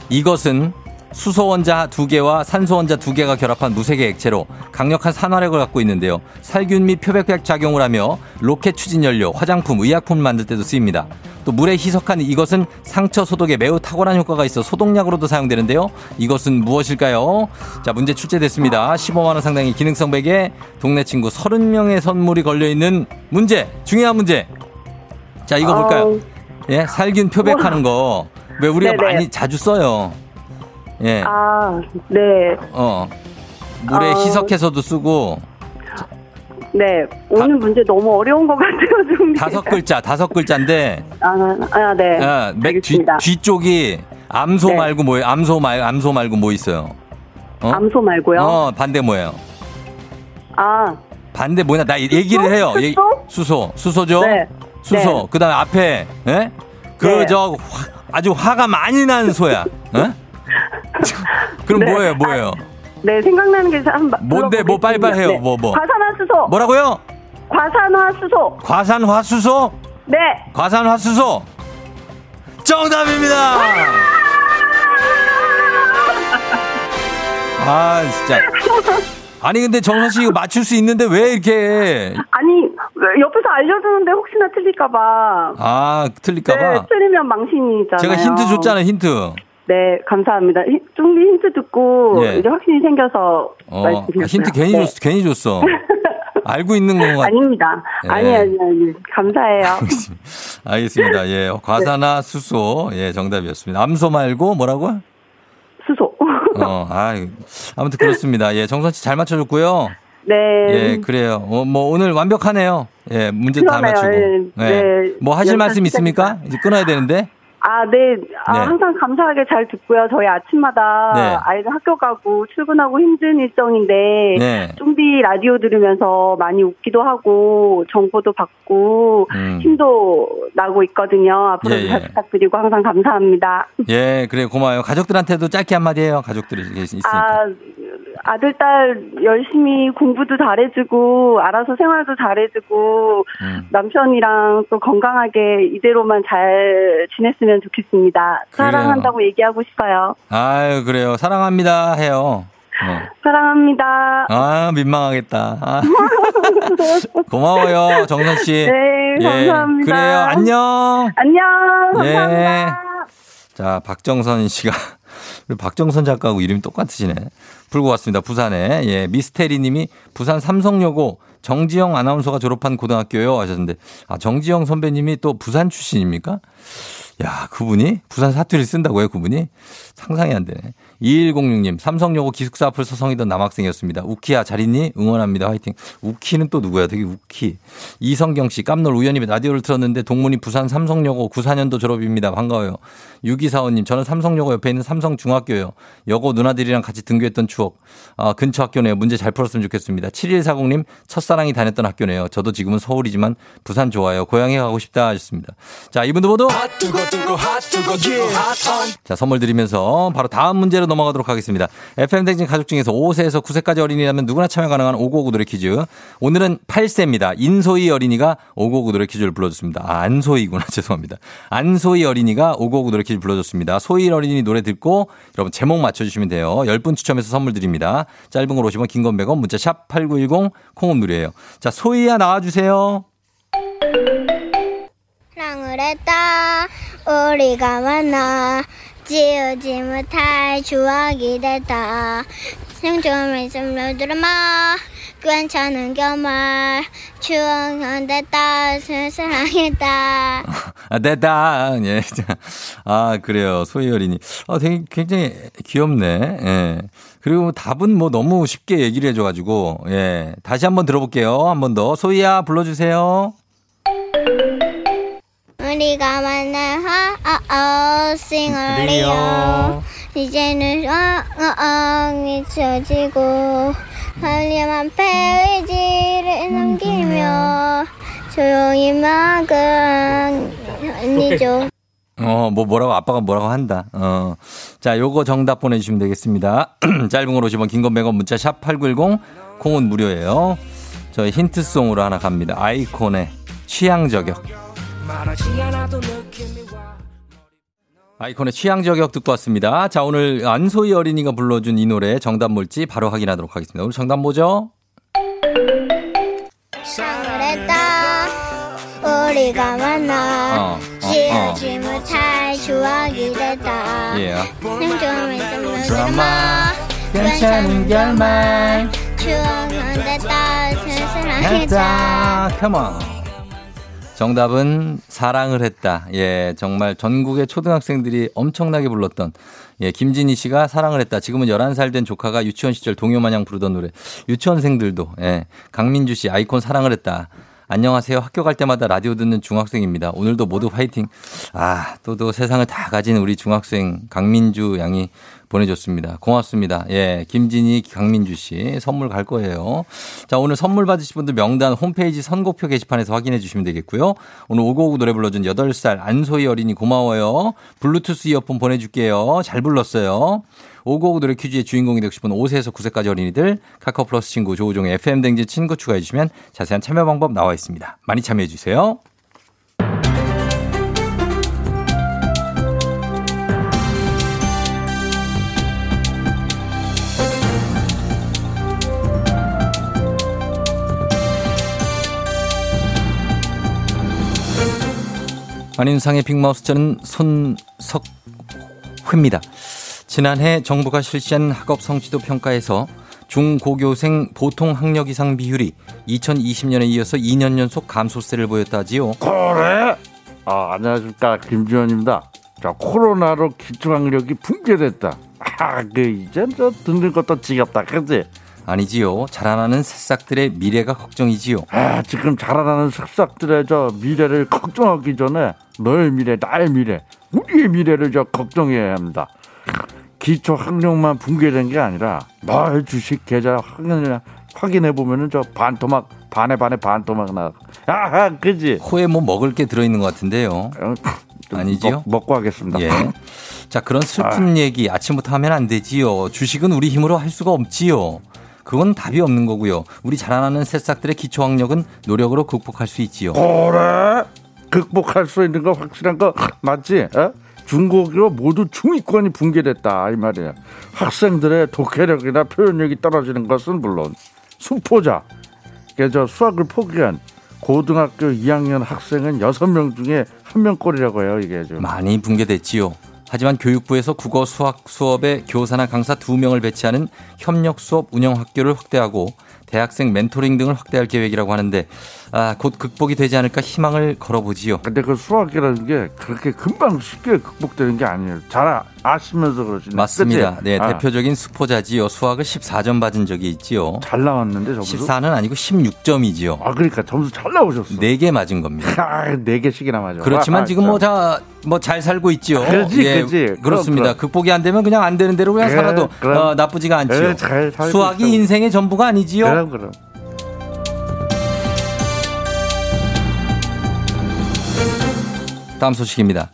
이것은 수소 원자 두 개와 산소 원자 두 개가 결합한 무색의 액체로 강력한 산화력을 갖고 있는데요. 살균 및 표백약 작용을 하며 로켓 추진 연료, 화장품, 의약품을 만들 때도 쓰입니다. 또 물에 희석한 이것은 상처 소독에 매우 탁월한 효과가 있어 소독약으로도 사용되는데요. 이것은 무엇일까요? 자, 문제 출제됐습니다. 15만 원 상당의 기능성 베개, 동네 친구 30명의 선물이 걸려 있는 문제. 중요한 문제. 자, 이거 볼까요? 예, 살균 표백하는 거. 왜 우리가 네네. 많이 자주 써요. 예. 아, 네. 어. 물에 어. 희석해서도 쓰고 네. 오늘 문제 너무 어려운 것 같아요, 좀. 다섯 글자, 다섯 글자인데 아, 아, 네. 어, 맥 뒤. 뒤쪽이 암소 네. 말고 뭐예요? 암소 말 암소 말고 뭐 있어요? 어? 암소 말고요. 어, 반대 뭐예요? 아, 반대 뭐냐? 나 얘기를 해요. 얘- 수소? 수소. 수소죠? 네. 수소. 네. 그다음에 앞에 예? 네. 그저 아주 화가 많이 난 소야. 어? 그럼 네. 뭐예요? 뭐예요? 네, 생각나는 게 한번 뭔데? 뭐 빨리빨리 해요. 뭐, 뭐. 과산화수소. 뭐라고요? 과산화수소. 과산화수소? 네. 과산화수소? 정답입니다! 아, 진짜. 아니, 근데 정선 씨 이거 맞출 수 있는데 왜 이렇게. 아니, 옆에서 알려주는데 혹시나 틀릴까봐. 아, 틀릴까봐. 네, 틀리면 망신이잖아요. 제가 힌트 줬잖아요, 힌트. 네, 감사합니다. 히- 좀 힌트 듣고 예. 이제 확신이 생겨서 어, 말씀드렸어요. 아, 힌트 괜히 네. 줬어, 괜히 줬어. 알고 있는 건 같... 아닙니다. 예. 아니, 아니, 아니. 감사해요. 알겠습니다. 예, 과사나 수소, 예, 정답이었습니다. 암소 말고 뭐라고? 수소. 어, 아, 아무튼 그렇습니다. 예, 정선 씨 잘 맞춰줬고요. 네. 예, 그래요. 어, 뭐 오늘 완벽하네요. 예, 문제 다 그러네요. 맞추고. 예, 예. 네. 뭐 하실 말씀 있습니까? 이제 끊어야 되는데. 아, 네. 아, 네. 항상 감사하게 잘 듣고요. 저희 아침마다 네. 아이들 학교 가고 출근하고 힘든 일정인데 네. 좀비 라디오 들으면서 많이 웃기도 하고 정보도 받고 음. 힘도 나고 있거든요. 앞으로 예, 예. 잘 부탁드리고 항상 감사합니다. 예, 그래 고마워요. 가족들한테도 짧게 한마디 해요. 가족들이 계시- 있으니까. 아, 아들, 딸 열심히 공부도 잘해주고, 알아서 생활도 잘해주고, 음. 남편이랑 또 건강하게 이대로만 잘 지냈으면 좋겠습니다. 그래요. 사랑한다고 얘기하고 싶어요. 아유, 그래요. 사랑합니다. 해요. 어. 사랑합니다. 아, 민망하겠다. 아. 고마워요, 정선 씨. 네, 감사합니다. 그래요. 안녕. 안녕. 예. 감사합니다. 자, 박정선 씨가 박정선 작가하고 이름이 똑같으시네. 풀고 왔습니다. 부산에. 예, 미스테리 님이 부산 삼성여고 정지영 아나운서가 졸업한 고등학교요 하셨는데 아, 정지영 선배님이 또 부산 출신입니까? 야, 그분이 부산 사투리를 쓴다고요, 그분이? 상상이 안 되네. 2106님, 삼성여고 기숙사 앞을 서성이던 남학생이었습니다. 우키야, 잘 있니? 응원합니다. 화이팅. 우키는 또 누구야? 되게 우키. 이성경 씨, 깜놀 우연히 라디오를 틀었는데 동문이 부산 삼성여고 94년도 졸업입니다. 반가워요. 6245님, 저는 삼성여고 옆에 있는 삼성중학교요. 여고 누나들이랑 같이 등교했던 추억. 아, 근처 학교네요. 문제 잘 풀었으면 좋겠습니다. 7140님, 첫사랑이 다녔던 학교네요. 저도 지금은 서울이지만 부산 좋아요. 고향에 가고 싶다 하셨습니다. 자, 이분들 모두 자, 선물 드리면서 바로 다음 문제로 넘어가도록 하겠습니다. FM댕진 가족 중에서 5세에서 9세까지 어린이라면 누구나 참여 가능한 559 노래 퀴즈. 오늘은 8세입니다. 인소희 어린이가 559 노래 퀴즈를 불러줬습니다. 아, 안소희구나. 죄송합니다. 안소희 어린이가 559 노래 퀴즈 불러줬습니다. 소희 어린이 노래 듣고 여러분 제목 맞춰주시면 돼요. 10분 추첨해서 선물 드립니다. 짧은 걸 오시면 긴건 100원, 문자 샵 8910, 콩은 무료예요. 자, 소희야 나와주세요. 사랑을 했다 우리가 만나 지우지 못할 추억이 됐다 생존을 숨을 들어마 괜찮은 겨말 추억은 됐다 사랑했다 아, 됐다. 예. 아, 그래요. 소희 어린이. 아, 되게 굉장히 귀엽네. 예. 그리고 답은 뭐 너무 쉽게 얘기를 해줘가지고, 예. 다시 한번 들어볼게요. 한 번 더. 소희야, 불러주세요. 우리가 만나 하어 싱어리요 이제는 어어 잊혀지고 한림한 페이지를 넘기며 조용히 막은 아니죠 어, 뭐, 뭐라고, 아빠가 뭐라고 한다. 어. 자, 요거 정답 보내 주시면 되겠습니다. 짧은 걸 오시면 긴건 100원 문자 샵 8910, 콩은 무료예요. 저희 힌트송으로 하나 갑니다. 아이콘의 취향 저격. 아이콘의 취향 저격 듣고 왔습니다. 자, 오늘 안소희 어린이가 불러준 이 노래 정답 뭘지 바로 확인하도록 하겠습니다. 오늘 정답 뭐죠? 사랑을 했다 우리가 만나 어, 어, 지우지 못할 추억이 됐다 예. 숨을 드라마, 들어마 괜찮은 결말 추억은 됐다 사랑했다 했다. 정답은 사랑을 했다. 예, 정말 전국의 초등학생들이 엄청나게 불렀던 예, 김진희 씨가 사랑을 했다. 지금은 11살 된 조카가 유치원 시절 동요 마냥 부르던 노래. 유치원생들도 예, 강민주 씨 아이콘 사랑을 했다. 안녕하세요. 학교 갈 때마다 라디오 듣는 중학생입니다. 오늘도 모두 화이팅. 아, 또, 또 세상을 다 가진 우리 중학생 강민주 양이 보내줬습니다. 고맙습니다. 예, 김진희, 강민주 씨 선물 갈 거예요. 자, 오늘 선물 받으실 분들 명단 홈페이지 선곡표 게시판에서 확인해 주시면 되겠고요. 오늘 오고오고 노래 불러준 8살 안소희 어린이 고마워요. 블루투스 이어폰 보내줄게요. 잘 불렀어요. 오고오고 노래 퀴즈의 주인공이 되고 싶은 5세에서 9세까지 어린이들 카카오 플러스 친구 조우종의 FM 댕진 친구 추가해 주시면 자세한 참여 방법 나와 있습니다. 많이 참여해 주세요. 안윤상의 빅마우스 저는 손석회입니다. 지난해 정부가 실시한 학업 성취도 평가에서 중고교생 보통 학력 이상 비율이 2020년에 이어서 2년 연속 감소세를 보였다지요. 그래? 아, 안녕하십니까. 김주현입니다. 자, 코로나로 기초학력이 붕괴됐다. 아, 그, 이젠 저 듣는 것도 지겹다. 그지? 아니지요. 자라나는 새싹들의 미래가 걱정이지요. 아, 지금 자라나는 새싹들의 저 미래를 걱정하기 전에 너의 미래, 나의 미래, 우리의 미래를 저 걱정해야 합니다. 기초 학력만 붕괴된 게 아니라 너의 주식 계좌 확인해, 확인해 보면은 저 반토막, 반에 반에 반토막 나. 아, 그지? 코에 뭐 먹을 게 들어 있는 것 같은데요. 어, 좀 아니지요? 먹, 고 하겠습니다. 예. 자, 그런 슬픈 얘기 아침부터 하면 안 되지요. 주식은 우리 힘으로 할 수가 없지요. 그건 답이 없는 거고요. 우리 자라나는 새싹들의 기초 학력은 노력으로 극복할 수 있지요. 그래? 극복할 수 있는 거 확실한 거 맞지? 어? 중고교 모두 중위권이 붕괴됐다 이 말이야. 학생들의 독해력이나 표현력이 떨어지는 것은 물론 수포자, 그저 수학을 포기한 고등학교 2학년 학생은 6명 중에 한 명꼴이라고 해요 이게 좀. 많이 붕괴됐지요. 하지만 교육부에서 국어 수학 수업에 교사나 강사 두명을 배치하는 협력 수업 운영 학교를 확대하고 대학생 멘토링 등을 확대할 계획이라고 하는데 아, 곧 극복이 되지 않을까 희망을 걸어보지요. 근데 그 수학이라는 게 그렇게 금방 쉽게 극복되는 게 아니에요. 잘 아- 아시면서 그러시네. 맞습니다. 그치? 네, 아, 대표적인 수포자지요. 수학을 14점 받은 적이 있지요. 잘 나왔는데 점수. 14는 아니고 16점이지요. 아 그러니까 점수 잘 나오셨어. 네개 맞은 겁니다. 아, 네 개씩이나 맞아. 그렇지만 아, 지금 참. 뭐다 뭐 잘 살고 있지요. 그렇지, 예, 그렇지. 그럼, 그렇습니다. 그럼. 극복이 안 되면 그냥 안 되는 대로 그냥 그래, 살아도 그럼. 어, 나쁘지가 않지요. 살고 수학이 있어. 인생의 전부가 아니지요. 그럼 그럼. 다음 소식입니다.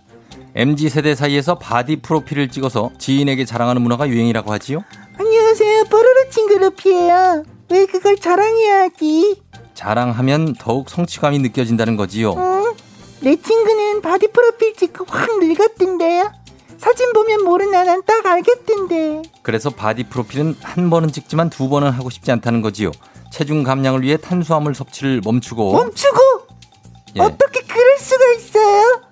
MZ 세대 사이에서 바디 프로필을 찍어서 지인에게 자랑하는 문화가 유행이라고 하지요. 안녕하세요. 뽀로로 친구 루피예요. 왜 그걸 자랑해야 하지? 자랑하면 더욱 성취감이 느껴진다는 거지요. 어? 내 친구는 바디 프로필 찍고 확 늙었던데요. 사진 보면 모르나 난 딱 알겠던데. 그래서 바디 프로필은 한 번은 찍지만 두 번은 하고 싶지 않다는 거지요. 체중 감량을 위해 탄수화물 섭취를 멈추고 멈추고 예, 어떻게 그럴 수가 있어요?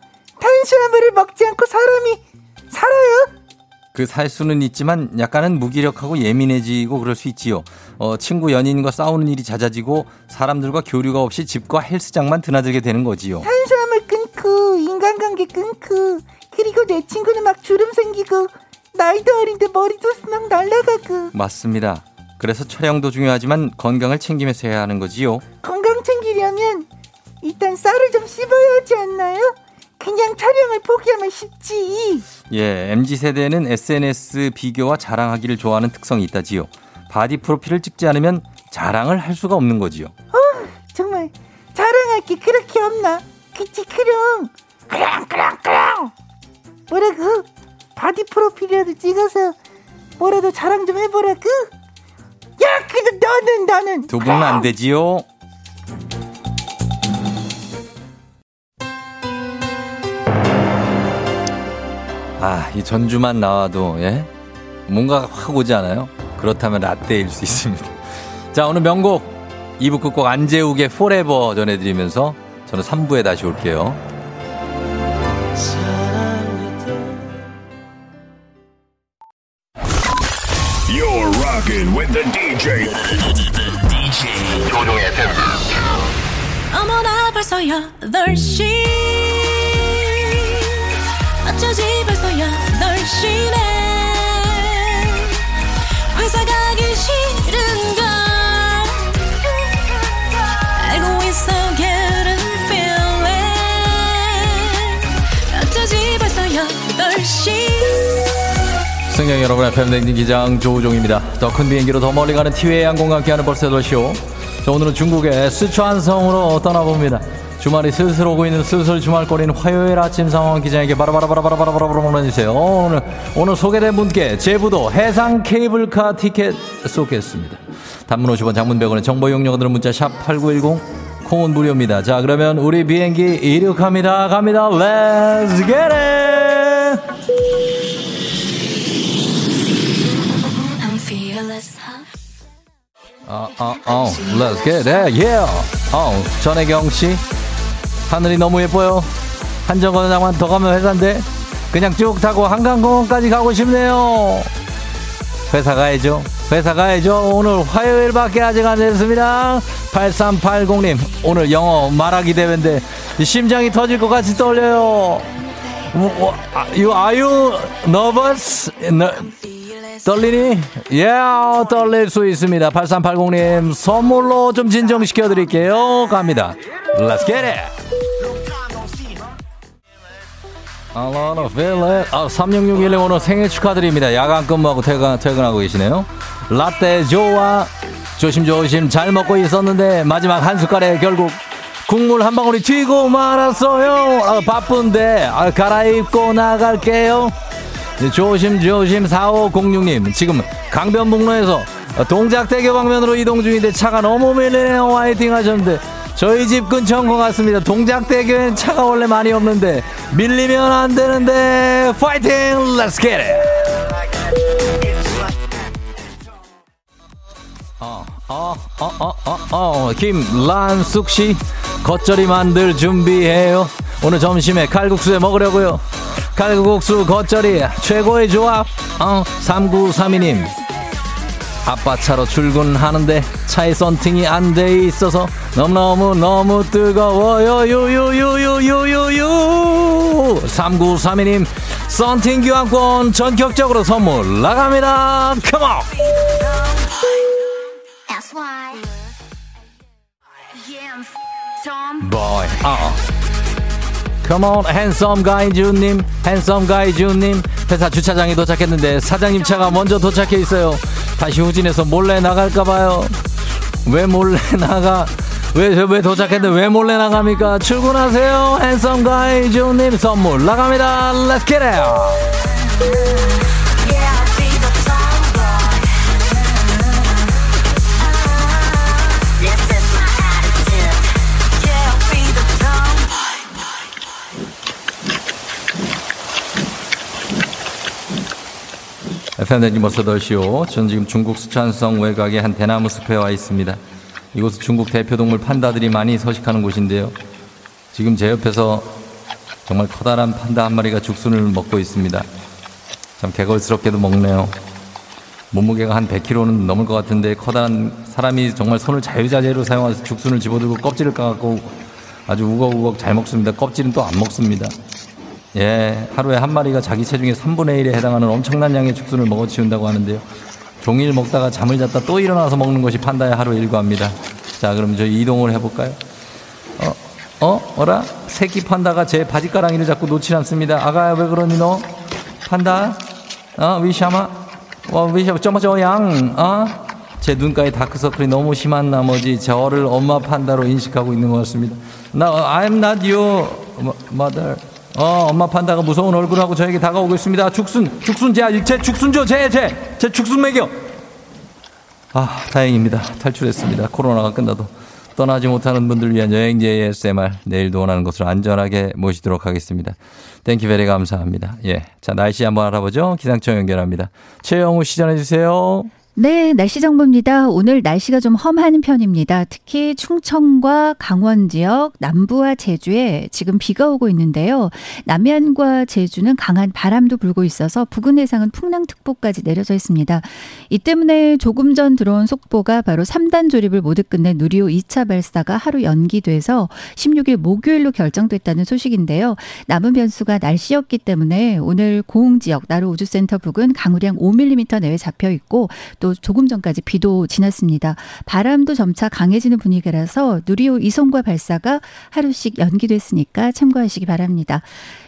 탄수화물을 먹지 않고 사람이 살아요? 그 살 수는 있지만 약간은 무기력하고 예민해지고 그럴 수 있지요. 어, 친구 연인과 싸우는 일이 잦아지고 사람들과 교류가 없이 집과 헬스장만 드나들게 되는 거지요. 탄수화물 끊고 인간관계 끊고 그리고 내 친구는 막 주름 생기고 나이도 어린데 머리도 막 날라가고 맞습니다. 그래서 촬영도 중요하지만 건강을 챙기면서 해야 하는 거지요. 건강 챙기려면 일단 쌀을 좀 씹어야 하지 않나요? 그냥 촬영을 포기하면 쉽지. 예, MZ 세대는 SNS 비교와 자랑하기를 좋아하는 특성이 있다지요. 바디 프로필을 찍지 않으면 자랑을 할 수가 없는 거지요. 정말 자랑할 게 그렇게 없나? 그치 그럼 그럼 그럼 그럼 뭐라고? 바디 프로필이라도 찍어서 뭐라도 자랑 좀 해보라고? 야 근데 너는 너는 두 분은 안 되지요. 아, 이 전주만 나와도 예? 뭔가 확 오지 않아요? 그렇다면 라떼일 수 있습니다. 자, 오늘 명곡 2부 끝곡 안재욱의 Forever 전해드리면서 저는 3부에 다시 올게요. You're rocking with the DJ. DJ 조종의 어머나 벌써 8시 어쩌지 8시네 회사 가기 싫은 걸 알고 있어 getting feeling 어쩌지 벌써 8시 승객 여러분의 팬댕진 기장 조우종입니다. 더 큰 비행기로 더 멀리 가는 티웨이 항공과 함께하는 벌써 8시오. 자, 오늘은 중국의 스촨성으로 떠나봅니다. 주말이 슬슬 오고 있는 슬슬 주말거리는 화요일 아침 상황 기장에게 바라바라바라바라바라바라 보내주세요. 오늘, 오늘 소개된 분께 제부도 해상 케이블카 티켓 쏘겠습니다. 단문 50원 장문 100원의 정보 이용료들은 문자 샵 8910 콩은 무료입니다. 자, 그러면 우리 비행기 이륙합니다. 갑니다. Let's get it! 어, 어, 어, let's get it, yeah. 어, 전혜경 씨, 하늘이 너무 예뻐요. 한정거장 만 더 가면 회사인데 그냥 쭉 타고 한강공원까지 가고 싶네요. 회사 가야죠. 회사 가야죠. 오늘 화요일밖에 아직 안 됐습니다. 8380님, 오늘 영어 말하기 대회인데 심장이 터질 것 같이 떨려요. 뭐, 아, you, are you nervous? 너, 떨리니? 예, yeah, 떨릴 수 있습니다. 8380님, 선물로 좀 진정시켜 드릴게요. 갑니다. Let's get it! Feel it. 아, 3661님 오늘 생일 축하드립니다. 야간 근무하고 퇴근, 퇴근하고 계시네요. 라떼 좋아. 조심조심 잘 먹고 있었는데 마지막 한 숟갈에 결국 국물 한 방울이 튀고 말았어요. 아, 바쁜데 아, 갈아입고 나갈게요. 네, 조심조심 4506님 지금 강변북로에서 동작대교 방면으로 이동 중인데 차가 너무 밀리네요. 화이팅 하셨는데 저희 집 근처인 것 같습니다. 동작대교엔 차가 원래 많이 없는데 밀리면 안 되는데 파이팅! Let's get it! 어, 어, 어, 어, 어, 어. 김란숙 씨 겉절이 만들 준비해요. 오늘 점심에 칼국수에 먹으려고요. 칼국수 겉절이 최고의 조합. 어, 3932님. 아빠 차로 출근하는데 차에 썬팅이 안 돼 있어서 너무너무 너무 뜨거워요 요요요요요요요 3932님 썬팅 교환권 전격적으로 선물 나갑니다 컴온 boy 어. Come on, handsome guy 주님, handsome guy 주님. 회사 주차장에 도착했는데 사장님 차가 먼저 도착해 있어요. 다시 후진해서 몰래 나갈까봐요. 왜 몰래 나가? 왜, 왜 도착했는데 왜 몰래 나갑니까? 출근하세요, handsome guy 주님. 선물 나갑니다. Let's get it! FM댕지 머스더쇼. 전 지금 중국 수찬성 외곽의 한 대나무 숲에 와 있습니다. 이곳은 중국 대표 동물 판다들이 많이 서식하는 곳인데요. 지금 제 옆에서 정말 커다란 판다 한 마리가 죽순을 먹고 있습니다. 참 개걸스럽게도 먹네요. 몸무게가 한 100kg는 넘을 것 같은데 커다란 사람이 정말 손을 자유자재로 사용해서 죽순을 집어들고 껍질을 까갖고 아주 우걱우걱 잘 먹습니다. 껍질은 또 안 먹습니다. 예, 하루에 한 마리가 자기 체중의 3분의 1에 해당하는 엄청난 양의 죽순을 먹어치운다고 하는데요. 종일 먹다가 잠을 잤다 또 일어나서 먹는 것이 판다의 하루 일과입니다. 자, 그럼 저 이동을 해볼까요? 어, 어, 어라? 새끼 판다가 제 바지가랑이를 자꾸 놓지 않습니다. 아가야, 왜 그러니 너? 판다? 어, 위샤마? 어, 위샤마, 점마저 양, 어? 제 눈가에 다크서클이 너무 심한 나머지 저를 엄마 판다로 인식하고 있는 것 같습니다. 나, I'm not your mother. 어, 엄마 판다가 무서운 얼굴하고 저에게 다가오고 있습니다. 죽순, 죽순, 제, 제 죽순 줘, 제, 제, 제 죽순 먹여. 아, 다행입니다. 탈출했습니다. 코로나가 끝나도 떠나지 못하는 분들 위한 여행지 ASMR 내일도 원하는 곳으로 안전하게 모시도록 하겠습니다. Thank you very 감사합니다. 예. 자, 날씨 한번 알아보죠. 기상청 연결합니다. 최영우 씨 전해 주세요. 네, 날씨 정보입니다. 오늘 날씨가 좀 험한 편입니다. 특히 충청과 강원 지역, 남부와 제주에 지금 비가 오고 있는데요. 남해안과 제주는 강한 바람도 불고 있어서 부근 해상은 풍랑특보까지 내려져 있습니다. 이 때문에 조금 전 들어온 속보가 바로 3단 조립을 모두 끝낸 누리호 2차 발사가 하루 연기돼서 16일 목요일로 결정됐다는 소식인데요. 남은 변수가 날씨였기 때문에 오늘 고흥 지역 나루 우주센터 부근 강우량 5mm 내외 잡혀 있고 또 조금 전까지 비도 지났습니다. 바람도 점차 강해지는 분위기라서 누리호 이송과 발사가 하루씩 연기됐으니까 참고하시기 바랍니다.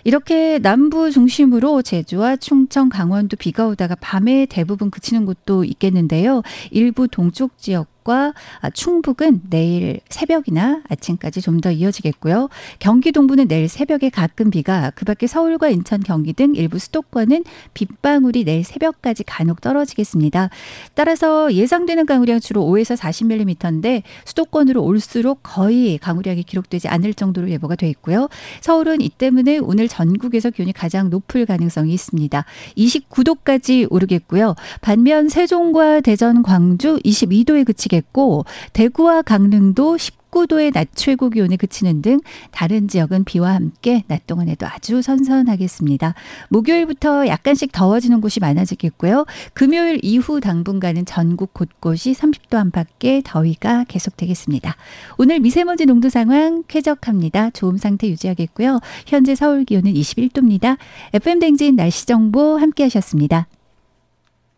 이렇게 남부 중심으로 제주와 충청, 강원도 비가 오다가 밤에 대부분 그치는 곳도 있겠는데요. 일부 동쪽 지역 과 충북은 내일 새벽이나 아침까지 좀 더 이어지겠고요. 경기 동부는 내일 새벽에 가끔 비가 그밖에 서울과 인천, 경기 등 일부 수도권은 빗방울이 내일 새벽까지 간혹 떨어지겠습니다. 따라서 예상되는 강우량 주로 5에서 40mm인데 수도권으로 올수록 거의 강우량이 기록되지 않을 정도로 예보가 돼 있고요. 서울은 이 때문에 오늘 전국에서 기온이 가장 높을 가능성이 있습니다. 29도까지 오르겠고요. 반면 세종과 대전, 광주 22도에 그치겠 고 대구와 강릉도 19 19도의 낮 최고 기온이 그치는 등 다른 지역은 비와 함께 낮 동안에도 아주 선선하겠습니다. 목요일부터 약간씩 더워지는 곳이 많아지겠고요. 금요일 이후 당분간은 전국 곳곳이 30도 안팎의 더위가 계속되겠습니다. 오늘 미세먼지 농도 상황 쾌적합니다. 좋음 상태 유지하겠고요. 현재 서울 기온은 21도입니다. FM 댕진 날씨 정보 함께 하셨습니다.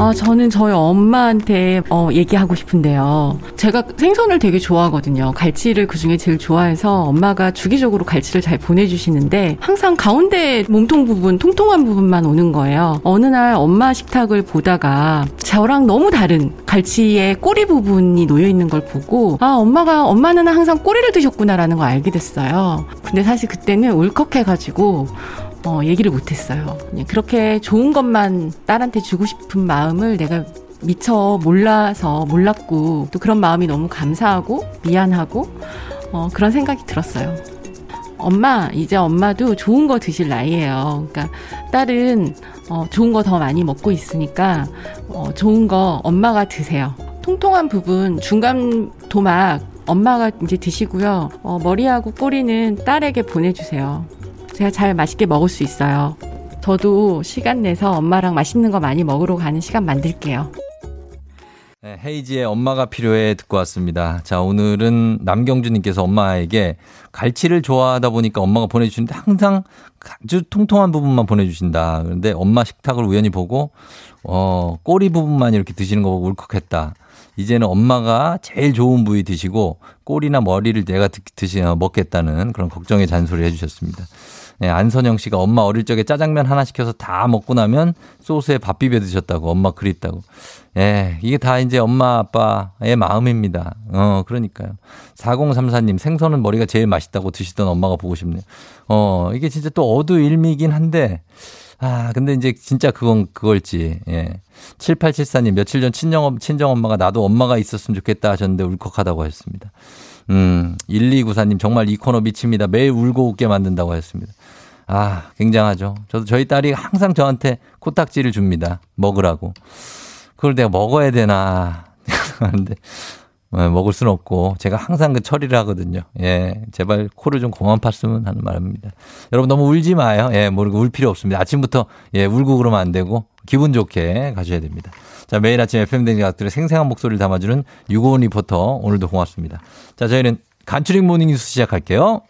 아, 저는 저희 엄마한테 어, 얘기하고 싶은데요. 제가 생선을 되게 좋아하거든요. 갈치를 그 중에 제일 좋아해서 엄마가 주기적으로 갈치를 잘 보내주시는데 항상 가운데 몸통 부분, 통통한 부분만 오는 거예요. 어느 날 엄마 식탁을 보다가 저랑 너무 다른 갈치의 꼬리 부분이 놓여 있는 걸 보고 아, 엄마가, 엄마는 항상 꼬리를 드셨구나라는 걸 알게 됐어요. 근데 사실 그때는 울컥해가지고 어, 얘기를 못했어요. 그렇게 좋은 것만 딸한테 주고 싶은 마음을 내가 미처 몰라서 몰랐고 또 그런 마음이 너무 감사하고 미안하고 어, 그런 생각이 들었어요. 엄마 이제 엄마도 좋은 거 드실 나이예요. 그러니까 딸은 어, 좋은 거 더 많이 먹고 있으니까 어, 좋은 거 엄마가 드세요. 통통한 부분 중간 도막 엄마가 이제 드시고요. 어, 머리하고 꼬리는 딸에게 보내주세요. 제가 잘 맛있게 먹을 수 있어요. 저도 시간 내서 엄마랑 맛있는 거 많이 먹으러 가는 시간 만들게요. 네, 헤이지의 엄마가 필요해 듣고 왔습니다. 자, 오늘은 남경주님께서 엄마에게 갈치를 좋아하다 보니까 엄마가 보내주시는데 항상 아주 통통한 부분만 보내주신다. 그런데 엄마 식탁을 우연히 보고, 어, 꼬리 부분만 이렇게 드시는 거 보고 울컥했다. 이제는 엄마가 제일 좋은 부위 드시고 꼬리나 머리를 내가 드, 드시, 어, 먹겠다는 그런 걱정의 잔소리 해주셨습니다. 네, 안선영 씨가 엄마 어릴 적에 짜장면 하나 시켜서 다 먹고 나면 소스에 밥 비벼 드셨다고 엄마 그립다고. 예, 이게 다 이제 엄마 아빠의 마음입니다. 어, 그러니까요. 4034님 생선은 머리가 제일 맛있다고 드시던 엄마가 보고 싶네요. 어, 이게 진짜 또 어두일미긴 한데 아, 근데 이제 진짜 그건 그걸지. 예. 7874님 며칠 전 친정 친정 엄마가 나도 엄마가 있었으면 좋겠다 하셨는데 울컥하다고 하셨습니다. 음, 1294님 정말 이 코너 미칩니다. 매일 울고 웃게 만든다고 하셨습니다. 아, 굉장하죠. 저도 저희 딸이 항상 저한테 코딱지를 줍니다. 먹으라고. 그걸 내가 먹어야 되나 하는데 어, 먹을 수는 없고 제가 항상 그 처리를 하거든요. 예, 제발 코를 좀 그만 팠으면 하는 말입니다. 여러분 너무 울지 마요. 예, 모르고 울 필요 없습니다. 아침부터 예 울고 그러면 안 되고 기분 좋게 가셔야 됩니다. 자, 매일 아침 FM 대행진 가족들의 생생한 목소리를 담아주는 유고원 리포터 오늘도 고맙습니다. 자, 저희는 간추린 모닝 뉴스 시작할게요.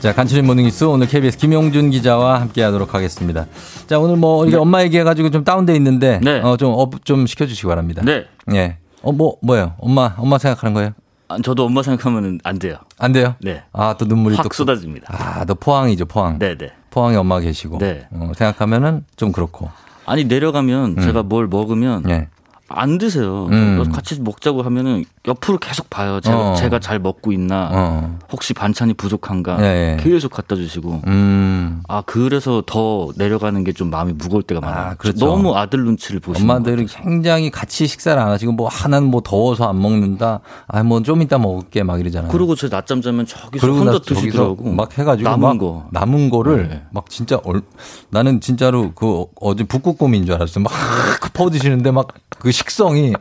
자, 간추린 모닝뉴스 오늘 KBS 김용준 기자와 함께 하도록 하겠습니다. 자, 오늘 뭐 이게 엄마 얘기해 가지고 좀 다운돼 있는데 어, 좀업좀 시켜 주시기 바랍니다. 네. 예. 어, 뭐, 뭐예요? 엄마, 엄마 생각하는 거예요? 아, 저도 엄마 생각하면 안 돼요. 안 돼요? 네. 아, 또 눈물이 확 또. 쏟아집니다. 아, 너 포항이죠, 포항. 네네. 포항에 엄마 계시고. 네. 어, 생각하면은 좀 그렇고. 아니 내려가면 음. 제가 뭘 먹으면 예. 안 드세요. 음. 같이 먹자고 하면은 옆으로 계속 봐요. 제가, 어. 제가 잘 먹고 있나, 어. 혹시 반찬이 부족한가, 예, 예. 계속 갖다 주시고. 음. 아 그래서 더 내려가는 게 좀 마음이 무거울 때가 많아요. 그렇죠. 너무 아들 눈치를 보시는 엄마들이 굉장히 같이 식사를 안 하시고 뭐 하나는 뭐 더워서 안 먹는다. 아, 뭐 좀 이따 먹을게 막 이러잖아요. 그리고 저 낮잠 자면 저기서 혼자 드시더라고. 막 해가지고 남은 막 거. 남은 거를 네. 막 진짜 얼, 나는 진짜로 그 어제 북극곰인 줄 알았어. 막 퍼드시는데 막 그 식성이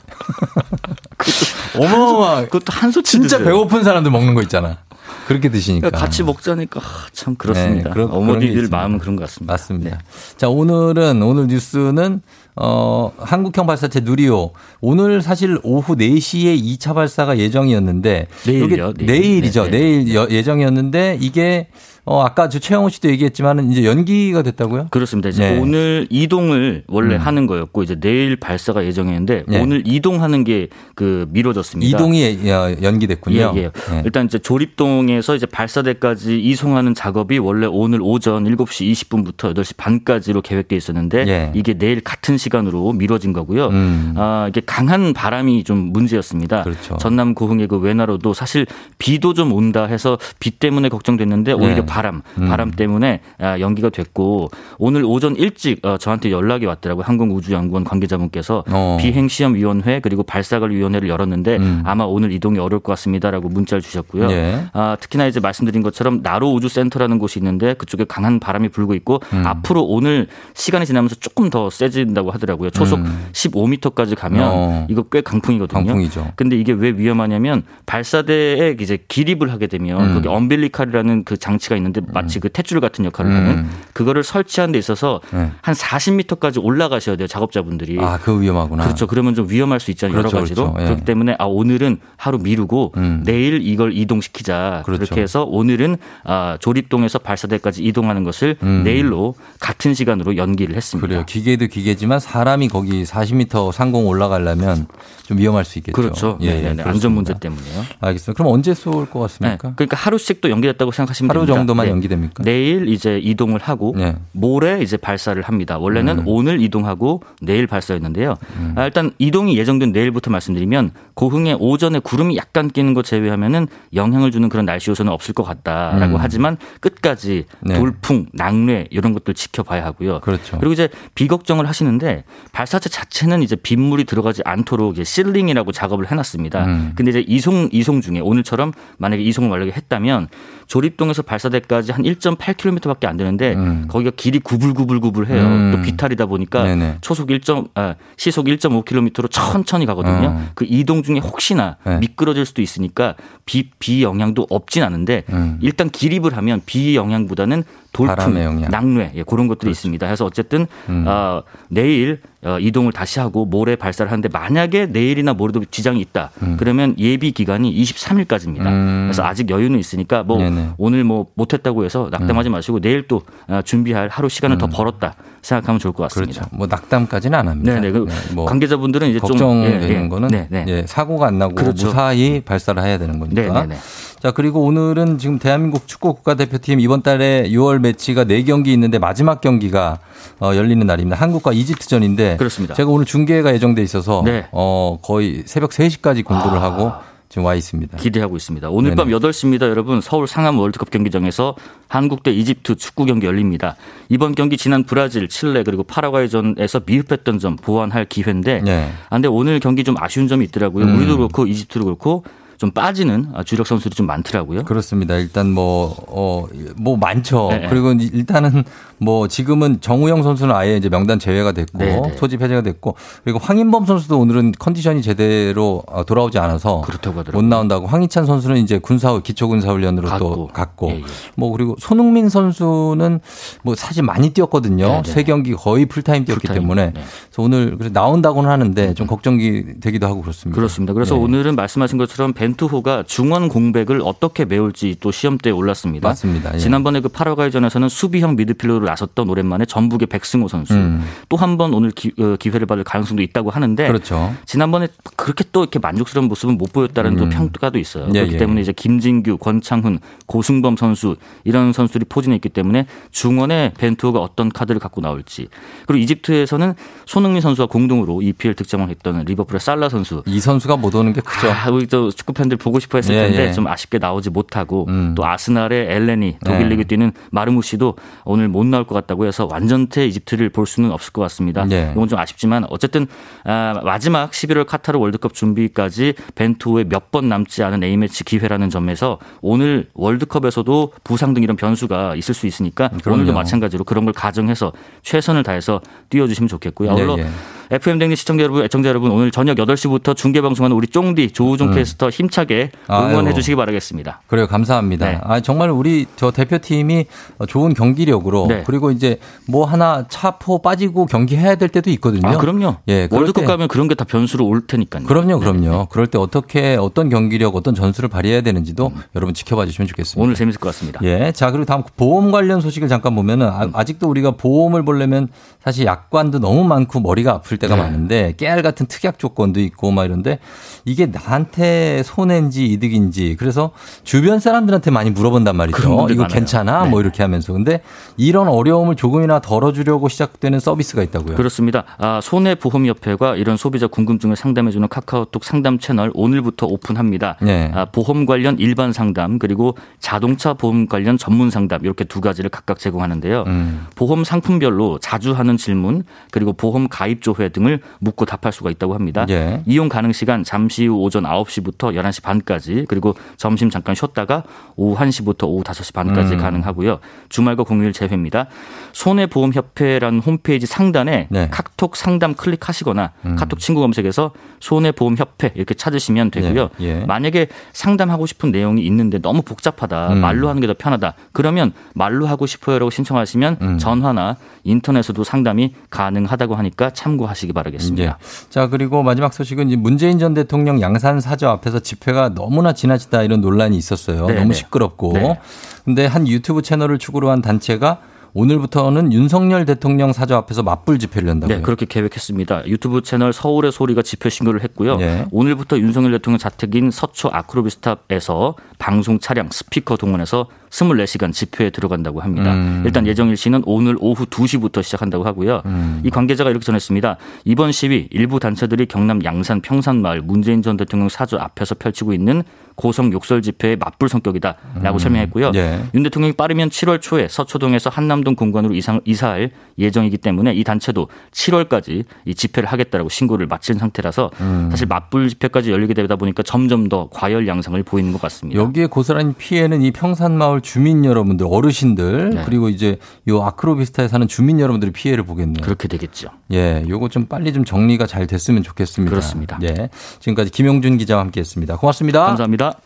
어마어마. 그것도 한 소치 진짜 드세요. 배고픈 사람들 먹는 거 있잖아. 그렇게 드시니까. 그러니까 같이 먹자니까 아, 참 그렇습니다. 네, 그런- 어머니들. 마음은 그런 것 같습니다. 맞습니다. 자, 오늘은, 오늘 뉴스는, 어, 한국형 발사체 누리호 오늘 사실 오후 4시에 2차 발사가 예정이었는데 내일요, 내일. 내일이죠. 네, 네. 내일 여- 예정이었는데 이게 어, 아까 저 최영호 씨도 얘기했지만은 이제 연기가 됐다고요? 그렇습니다. 이제 네. 오늘 이동을 원래 음. 하는 거였고 이제 내일 발사가 예정이었는데 네. 오늘 이동하는 게 그 미뤄졌습니다. 이동이 예- 연기됐군요. 예, 예. 네. 일단 이제 조립동에서 이제 발사대까지 이송하는 작업이 원래 오늘 오전 7시 20분부터 8시 반까지로 계획돼 있었는데 예. 이게 내일 같은 시간으로 미뤄진 거고요. 음. 아, 이게 강한 바람이 좀 문제였습니다. 그렇죠. 전남 고흥의 그 외나로도 사실 비도 좀 온다 해서 비 때문에 걱정됐는데 오히려 네. 바람, 음. 바람 때문에 아, 연기가 됐고 오늘 오전 일찍 어, 저한테 연락이 왔더라고요. 항공우주연구원 관계자분께서 어. 비행시험위원회 그리고 발사관위원회를 열었는데 음. 아마 오늘 이동이 어려울 것 같습니다라고 문자를 주셨고요. 예. 아, 특히나 이제 말씀드린 것처럼 나로 우주센터라는 곳이 있는데 그쪽에 강한 바람이 불고 있고 음. 앞으로 오늘 시간이 지나면서 조금 더 세진다고 하더라고요. 초속 음. 15m까지 가면 어. 이거 꽤 강풍이거든요. 강풍이죠. 근데 이게 왜 위험하냐면 발사대에 이제 기립을 하게 되면 음. 거기 엄빌리칼이라는 그 장치가 있는데 마치 그 탯줄 같은 역할을 하는 음. 그거를 설치하는 데 있어서 네. 한 40m까지 올라가셔야 돼요 작업자분들이. 아, 그 위험하구나. 그렇죠. 그러면 좀 위험할 수 있잖아요. 그렇죠, 여러 가지로. 그렇죠. 예. 그렇기 때문에 아 오늘은 하루 미루고 음. 내일 이걸 이동시키자. 그렇죠. 그렇게 해서 오늘은 아 조립동에서 발사대까지 이동하는 것을 음. 내일로 같은 시간으로 연기를 했습니다. 그래요. 기계도 기계지만 사람이 거기 40m 상공 올라가려면 좀 위험할 수 있겠죠. 그렇죠. 예, 예, 네, 네, 그렇습니다. 안전 문제 때문에요. 알겠습니다. 그럼 언제 쏠것 네, 같습니까? 그러니까 하루씩 또 연기됐다고 생각하시면 하루 됩니다. 정도만 네. 연기됩니까? 내일 이제 이동을 하고 네. 모레 이제 발사를 합니다. 원래는 음. 오늘 이동하고 내일 발사였는데요. 아, 일단 이동이 예정된 내일부터 말씀드리면 고흥에 오전에 구름이 약간 끼는 거 제외하면은 영향을 주는 그런 날씨 요소는 없을 것 같다라고 음. 하지만 끝까지 네. 돌풍, 낙뢰 이런 것들 지켜봐야 하고요. 그렇죠. 그리고 이제 비 걱정을 하시는데 발사체 자체는 이제 빗물이 들어가지 않도록 이제 실링이라고 작업을 해놨습니다. 음. 근데 이제 이송 이송 중에 오늘처럼 만약에 이송을 완료게 했다면 조립동에서 발사대 까지 한 1.8km밖에 안 되는데 음. 거기가 길이 구불구불구불해요. 음. 또 비탈이다 보니까 네네. 초속 1. 아, 시속 1.5km로 천천히 가거든요. 어. 그 이동 중에 혹시나 네. 미끄러질 수도 있으니까 비, 비 영향도 없진 않은데 음. 일단 기립을 하면 비 영향보다는 돌풍. 낙뢰 예, 그런 것들이 있습니다. 그래서 어쨌든 음. 어, 내일 어, 이동을 다시 하고 모레 발사를 하는데 만약에 내일이나 모레도 지장이 있다. 음. 그러면 예비 기간이 23일까지입니다. 음. 그래서 아직 여유는 있으니까 뭐 네네. 오늘 뭐 못했다고 해서 낙담하지 마시고 내일 또 어, 준비할 하루 시간을 더 음. 벌었다 생각하면 좋을 것 같습니다. 그렇죠. 뭐 낙담까지는 안 합니다. 네네. 그뭐 관계자분들은 이제 좀 걱정되는 예, 예. 거는 네, 네. 예, 사고가 안 나고 그렇죠. 무사히 발사를 해야 되는 거니까. 네, 네, 네. 자, 그리고 오늘은 지금 대한민국 축구 국가대표팀 이번 달에 6월 매치가 4경기 있는데 마지막 경기가 어, 열리는 날입니다. 한국과 이집트전인데 그렇습니다. 제가 오늘 중계가 예정돼 있어서 네. 어, 거의 새벽 3시까지 공부를 아. 하고 지금 와 있습니다. 기대하고 있습니다. 오늘 밤 네네. 8시입니다, 여러분. 서울 상암 월드컵 경기장에서 한국 대 이집트 축구 경기 열립니다. 이번 경기 지난 브라질, 칠레 그리고 파라과이전에서 미흡했던 점 보완할 기회인데 네. 아, 근데 오늘 경기 좀 아쉬운 점이 있더라고요. 음. 우리도 그렇고 이집트도 그렇고 좀 빠지는 아, 주력 선수들이 좀 많더라고요. 그렇습니다. 일단 뭐, 어, 뭐 많죠. 네. 그리고 일단은 뭐 지금은 정우영 선수는 아예 이제 명단 제외가 됐고 네, 네. 소집 해제가 됐고 그리고 황인범 선수도 오늘은 컨디션이 제대로 어, 돌아오지 않아서 그렇다고 못. 나온다고 황희찬 선수는 이제 군사 기초군사훈련으로 또 갔고. 갔고 예, 예. 뭐 그리고 손흥민 선수는 뭐 사실 많이 뛰었거든요. 네, 네. 세 경기 거의 풀타임 뛰었기 풀타임. 때문에 네. 그래서 오늘 그래서 나온다고는 하는데 좀 걱정이 되기도 하고 그렇습니다. 그렇습니다. 그래서 네. 오늘은 말씀하신 것처럼 벤투호가 중원 공백을 어떻게 메울지 또 시험대에 올랐습니다. 맞습니다. 예. 지난번에 그 파라과이전에서는 수비형 미드필더로 나섰던 오랜만에 전북의 백승호 선수 음. 또한 번 오늘 기, 회를 받을 가능성도 있다고 하는데 그렇죠. 지난번에 그렇게 또 이렇게 만족스러운 모습은 못 보였다는 또 음. 평가도 있어요. 예, 그렇기 예. 때문에 이제 김진규, 권창훈, 고승범 선수 이런 선수들이 포진해 있기 때문에 중원에 벤투호가 어떤 카드를 갖고 나올지 그리고 이집트에서는 손흥민 선수와 공동으로 EPL 득점을 했던 리버풀의 살라 선수 이 선수가 못 오는 게 크죠. 아, 우리 또 축구 팬들 보고 싶어 했을 예, 텐데 예. 좀 아쉽게 나오지 못하고 음. 또 아스날의 엘레니 독일 네. 리그 뛰는 마르무시도 오늘 못 나올 것 같다고 해서 완전체 이집트를 볼 수는 없을 것 같습니다. 예. 이건 좀 아쉽지만 어쨌든 아, 마지막 11월 카타르 월드컵 준비까지 벤투의 몇 번 남지 않은 A매치 기회라는 점에서 오늘 월드컵에서도 부상 등 이런 변수가 있을 수 있으니까 그럼요. 오늘도 마찬가지로 그런 걸 가정해서 최선을 다해서 뛰어주시면 좋겠고요. 예, 예. FM 댕진 시청자 여러분, 애청자 여러분 오늘 저녁 8시부터 중계 방송하는 우리 쫑디 조우종 음. 캐스터 힘차게 응원해 주시기 바라겠습니다. 그래요. 감사합니다. 네. 아, 정말 우리 저 대표팀이 좋은 경기력으로 네. 그리고 이제 뭐 하나 차포 빠지고 경기해야 될 때도 있거든요. 아, 그럼요. 예, 월드컵 때- 가면 그런 게 다 변수로 올 테니까요. 그럼요, 그럼요. 그럴 때 어떻게 어떤 경기력, 어떤 전술을 발휘해야 되는지도 여러분 지켜봐 주시면 좋겠습니다. 음. 오늘 재밌을 것 같습니다. 예. 자, 그리고 다음 보험 관련 소식을 잠깐 보면은 아, 아직도 우리가 보험을 보려면 사실 약관도 너무 많고 머리가 아플 때가 네. 많은데 깨알 같은 특약 조건도 있고 막 이런데 이게 나한테 손해인지 이득인지 그래서 주변 사람들한테 많이 물어본단 말이죠. 이거 많아요. 괜찮아? 네. 뭐 이렇게 하면서. 근데 이런 어려움을 조금이나 덜어주려고 시작되는 서비스가 있다고요. 그렇습니다. 아, 손해보험협회가 이런 소비자 궁금증을 상담해주는 카카오톡 상담 채널 오늘부터 오픈합니다. 네. 아, 보험 관련 일반 상담 그리고 자동차 보험 관련 전문 상담 이렇게 두 가지를 각각 제공하는데요. 음. 보험 상품별로 자주 하는 질문 그리고 보험 가입 조회 등을 묻고 답할 수가 있다고 합니다. 예. 이용 가능 시간 잠시 후 오전 9시부터 11시 반까지 그리고 점심 잠깐 쉬었다가 오후 1시부터 오후 5시 반까지 음. 가능하고요. 주말과 공휴일 제외입니다. 손해보험협회라는 홈페이지 상단에 네. 카톡 상담 클릭하시거나 음. 카톡 친구 검색해서 손해보험협회 이렇게 찾으시면 되고요. 예, 예. 만약에 상담하고 싶은 내용이 있는데 너무 복잡하다. 음. 말로 하는 게 더 편하다. 그러면 말로 하고 싶어요라고 신청하시면 음. 전화나 인터넷에도 상담이 가능하다고 하니까 참고하시 기 바라겠습니다. 예. 자, 그리고 마지막 소식은 이제 문재인 전 대통령 양산 사저 앞에서 집회가 너무나 지나치다 이런 논란이 있었어요. 네, 너무 네. 시끄럽고. 네. 근데 한 유튜브 채널을 축으로 한 단체가 오늘부터는 윤석열 대통령 사저 앞에서 맞불 집회를 한다고요. 네, 그렇게 계획했습니다. 유튜브 채널 서울의 소리가 집회 신고를 했고요. 예. 오늘부터 윤석열 대통령 자택인 서초 아크로비스탑에서 방송 차량 스피커 동원해서 24시간 집회에 들어간다고 합니다. 음. 일단 예정 일시는 오늘 오후 2시부터 시작한다고 하고요. 음. 이 관계자가 이렇게 전했습니다. 이번 시위 일부 단체들이 경남 양산 평산마을 문재인 전 대통령 사저 앞에서 펼치고 있는 고성 욕설 집회의 맞불 성격이다라고 음. 설명했고요. 예. 윤 대통령이 빠르면 7월 초에 서초동에서 한남동 공간으로 이상, 이사할 예정이기 때문에 이 단체도 7월까지 이 집회를 하겠다라고 신고를 마친 상태라서 음. 사실 맞불 집회까지 열리게 되다 보니까 점점 더 과열 양상을 보이는 것 같습니다. 여기에 고스란히 피해는 이 평산마을 주민 여러분들, 어르신들, 네. 그리고 이제 요 아크로비스타에 사는 주민 여러분들이 피해를 보겠네요. 그렇게 되겠죠. 예, 요거 좀 빨리 좀 정리가 잘 됐으면 좋겠습니다. 그렇습니다. 예. 지금까지 김용준 기자와 함께 했습니다. 고맙습니다. 감사합니다.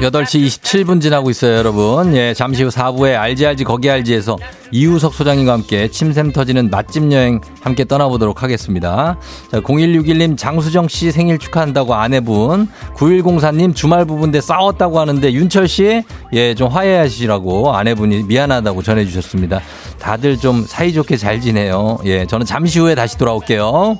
8시 27분 지나고 있어요, 여러분. 예, 잠시 후 4부에 알지 알지 거기 알지에서 이우석 소장님과 함께 침샘 터지는 맛집 여행 함께 떠나보도록 하겠습니다. 자, 0161님 장수정 씨 생일 축하한다고 아내분, 9104님 주말 부부인데 싸웠다고 하는데 윤철 씨, 예, 좀 화해하시라고 아내분이 미안하다고 전해 주셨습니다. 다들 좀 사이좋게 잘 지내요. 예, 저는 잠시 후에 다시 돌아올게요.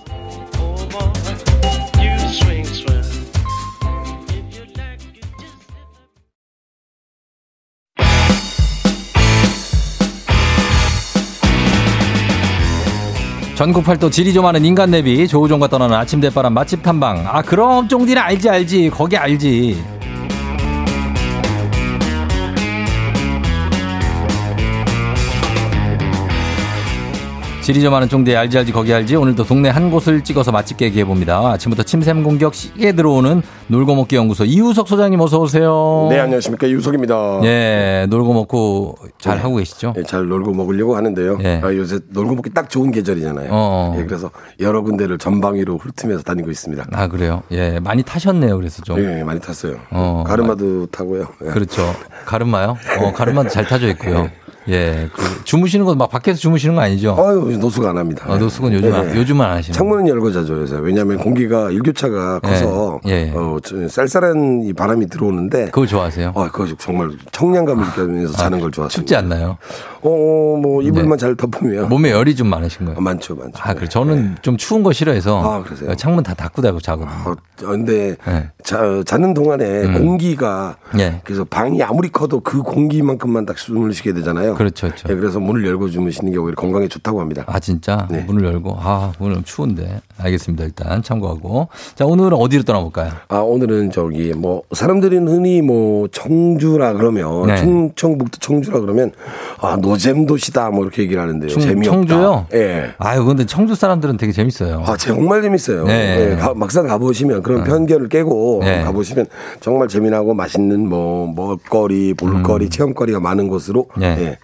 전국 팔도 질이 좀 많은 인간 내비 조우종과 떠나는 아침 대바람 맛집 탐방. 아 그럼 쫑디는 알지 알지. 거기 알지 질이 좀 많은 쫑디 알지 알지 거기 알지 오늘도 동네 한 곳을 찍어서 맛집 깨기 해 봅니다 아침부터 침샘 공격 시계 들어오는 놀고 먹기 연구소 이우석 소장님 어서 오세요 네, 안녕하십니까. 유석입니다. 예 놀고 먹고 잘 네. 하고 계시죠 예, 잘 놀고 먹으려고 하는데요. 예. 아, 요새 놀고 먹기 딱 좋은 계절이잖아요. 어. 예, 그래서 여러 군데를 전방위로 훑으면서 다니고 있습니다. 아 그래요 예 많이 타셨네요 그래서 좀 예, 많이 탔어요. 어, 가르마도 타고요. 예. 그렇죠. 가르마요? 어, 가르마도 잘 타져 있고요. 예. 그 주무시는 거막 밖에서 주무시는 거 아니죠? 아유, 노숙 안 합니다. 어, 노숙은 요즘, 안- 요즘은 안 하시는 창문은 열고 자죠, 요새. 왜냐하면 공기가 일교차가 커서 예, 예. 어, 저- 쌀쌀한 이 바람이 들어오는데 그걸 좋아하세요? 어, 그거 정말 청량감을 느끼면서 자는 걸 좋아합니다. 춥지 않나요? 어, 뭐 이불만 잘 덮으면 몸에 열이 좀 많으신 거예요? 많죠, 많죠. 아, 그래. 저는 좀 추운 거 싫어해서 아, 그러세요? 창문 다 닫고 자고 자거든요. 어, 근데 네. 자, 자는 동안에 음. 공기가 예. 그래서 방이 아무리 커도 그 공기만큼만 딱 숨을 쉬게 되잖아요. 그렇죠, 그렇죠. 예, 그래서 문을 열고 주무시는 게 오히려 건강에 좋다고 합니다. 아, 진짜? 네. 문을 열고. 아, 오늘 추운데. 알겠습니다. 일단 참고하고. 자, 오늘은 어디로 떠나볼까요? 아 오늘은 저기 뭐 사람들이 흔히 뭐 청주라 그러면 네. 충청북도 청주라 그러면 아 노잼 도시다 뭐 이렇게 얘기를 하는데요. 충- 재미없다. 청주요? 예. 아유, 근데 청주 사람들은 되게 재밌어요. 아, 정말 재밌어요. 네. 예, 가- 막상 가보시면 그런 편견을 깨고 네. 가보시면 정말 재미나고 맛있는 뭐 먹거리, 볼거리, 체험거리가 많은 곳으로 네. 예,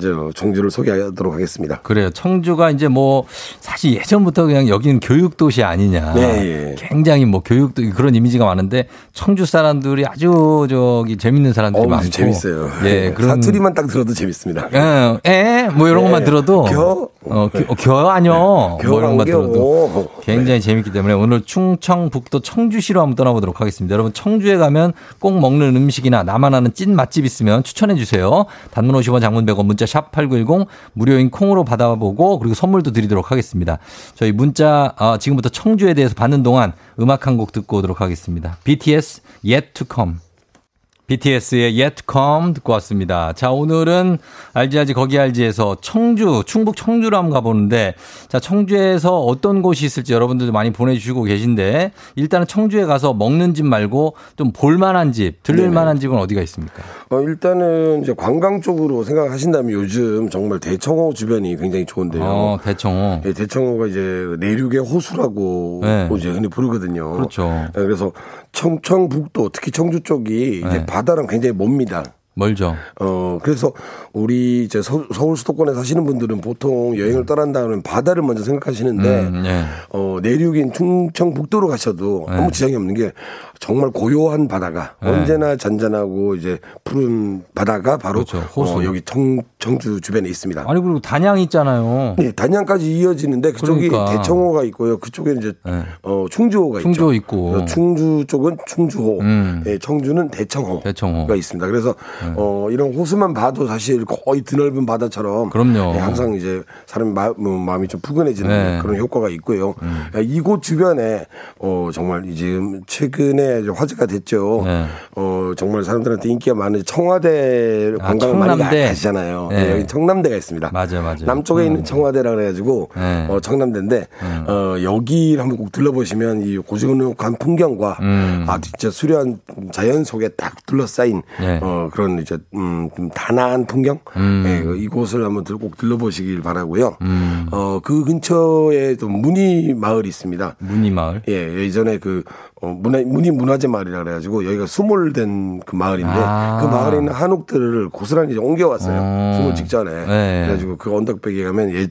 저 청주를 소개하도록 하겠습니다. 그래요. 청주가 이제 뭐 사실 예전부터 그냥 여기는 교육 도시 아니냐. 네, 예. 굉장히 뭐 교육도 그런 이미지가 많은데 청주 사람들이 아주 저기 재밌는 사람들이 어우, 많고. 재밌어요. 예, 그런 사투리만 딱 들어도 재밌습니다. 예, 에, 뭐 이런 예. 것만 들어도 겨? 어, 겨, 어, 겨 아니요. 뭐겨 이런 것만. 들어도 굉장히 재밌기 때문에 오늘 충청북도 청주시로 한번 떠나보도록 하겠습니다. 여러분 청주에 가면 꼭 먹는 음식이나 나만 아는 찐 맛집 있으면 추천해 주세요. 단문 50원 장문 100원 문자 샵 8910 무료인 콩으로 받아보고 그리고 선물도 드리도록 하겠습니다. 저희 문자 아, 지금부터 청주에 대해서 받는 동안 음악 한 곡 듣고 오도록 하겠습니다. BTS Yet to Come. BTS의 Yet Come 듣고 왔습니다. 자, 오늘은 알지 알지 거기 알지에서 청주, 충북 청주로 한번 가보는데 자, 청주에서 어떤 곳이 있을지 여러분들도 많이 보내주시고 계신데 일단은 청주에 가서 먹는 집 말고 좀 볼만한 집, 들릴만한 집은 어디가 있습니까? 어, 일단은 이제 관광 쪽으로 생각하신다면 요즘 정말 대청호 주변이 굉장히 좋은데요. 어, 대청호. 예, 대청호가 이제 내륙의 호수라고 네. 이제 흔히 부르거든요. 그렇죠. 예, 그래서 청청북도 특히 청주 쪽이 이제 네. 바다랑 굉장히 멉니다. 멀죠. 어, 그래서 우리 이제 서, 울 수도권에 사시는 분들은 보통 여행을 떠난다면 바다를 먼저 생각하시는데 음, 네. 어, 내륙인 충청북도로 가셔도 네. 아무 지장이 없는 게 정말 고요한 바다가 네. 언제나 잔잔하고 이제 푸른 바다가 바로 그렇죠. 호수. 어, 여기 청, 청주 주변에 있습니다. 아니 그리고 단양 있잖아요. 네, 단양까지 이어지는데 그쪽이 그러니까. 대청호가 있고요. 그쪽에 이제 네. 어, 충주호가 충주호 있죠. 있고. 충주 쪽은 충주호, 음. 예, 청주는 대청호가 대청호. 있습니다. 그래서 네. 어, 이런 호수만 봐도 사실 거의 드넓은 바다처럼 그럼요. 예, 항상 이제 사람 마, 뭐, 마음이 좀 푸근해지는 네. 음. 그런 효과가 있고요. 야, 이곳 주변에 어, 정말 이 지금 최근에 이제 화제가 됐죠. 네. 어, 정말 사람들한테 인기가 많은 청와대 아, 관광을 많이 청남대. 가시잖아요. 네. 네, 여기 청남대가 있습니다. 맞아요, 맞아요. 남쪽에 있는 청와대라 그래가지고 네. 어, 청남대인데 어, 여기를 한번 꼭 둘러보시면 이 고즈넉한 풍경과 음. 아 진짜 수려한 자연 속에 딱 둘러싸인 네. 어, 그런 이제 음, 좀 단아한 풍경 음. 예, 그 이곳을 한번 들- 꼭 들러보시길 바라고요. 음. 어, 그 근처에 또 문이 마을이 있습니다. 문이 마을. 예, 예전에 그, 어, 문화, 문이 문화재 마을이라 그래가지고 여기가 수몰된 그 마을인데 아. 그 마을에 있는 한옥들을 고스란히 옮겨왔어요. 어. 수몰 직전에. 네. 그래가지고 그 언덕백에 가면 예,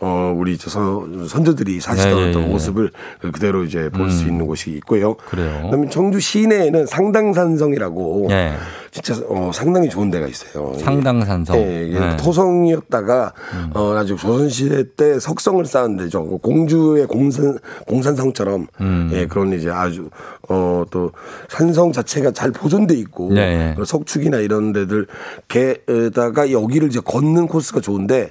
어, 우리 저 선, 선조들이 사시던 네, 어떤 예, 예. 모습을 그대로 이제 볼수 음. 있는 곳이 있고요. 그래요. 그다음에 청주 시내에는 상당산성이라고 예. 진짜 어, 상당히 좋은 데가 있어요. 상당산성. 예, 이게 네. 토성이었다가 어 아주 조선시대 때 석성을 쌓은 데죠. 그 공주의 공산 공산성처럼 음. 예 그런 이제 아주 어 또 산성 자체가 잘 보존돼 있고 네, 네. 석축이나 이런 데들 게다가 여기를 이제 걷는 코스가 좋은데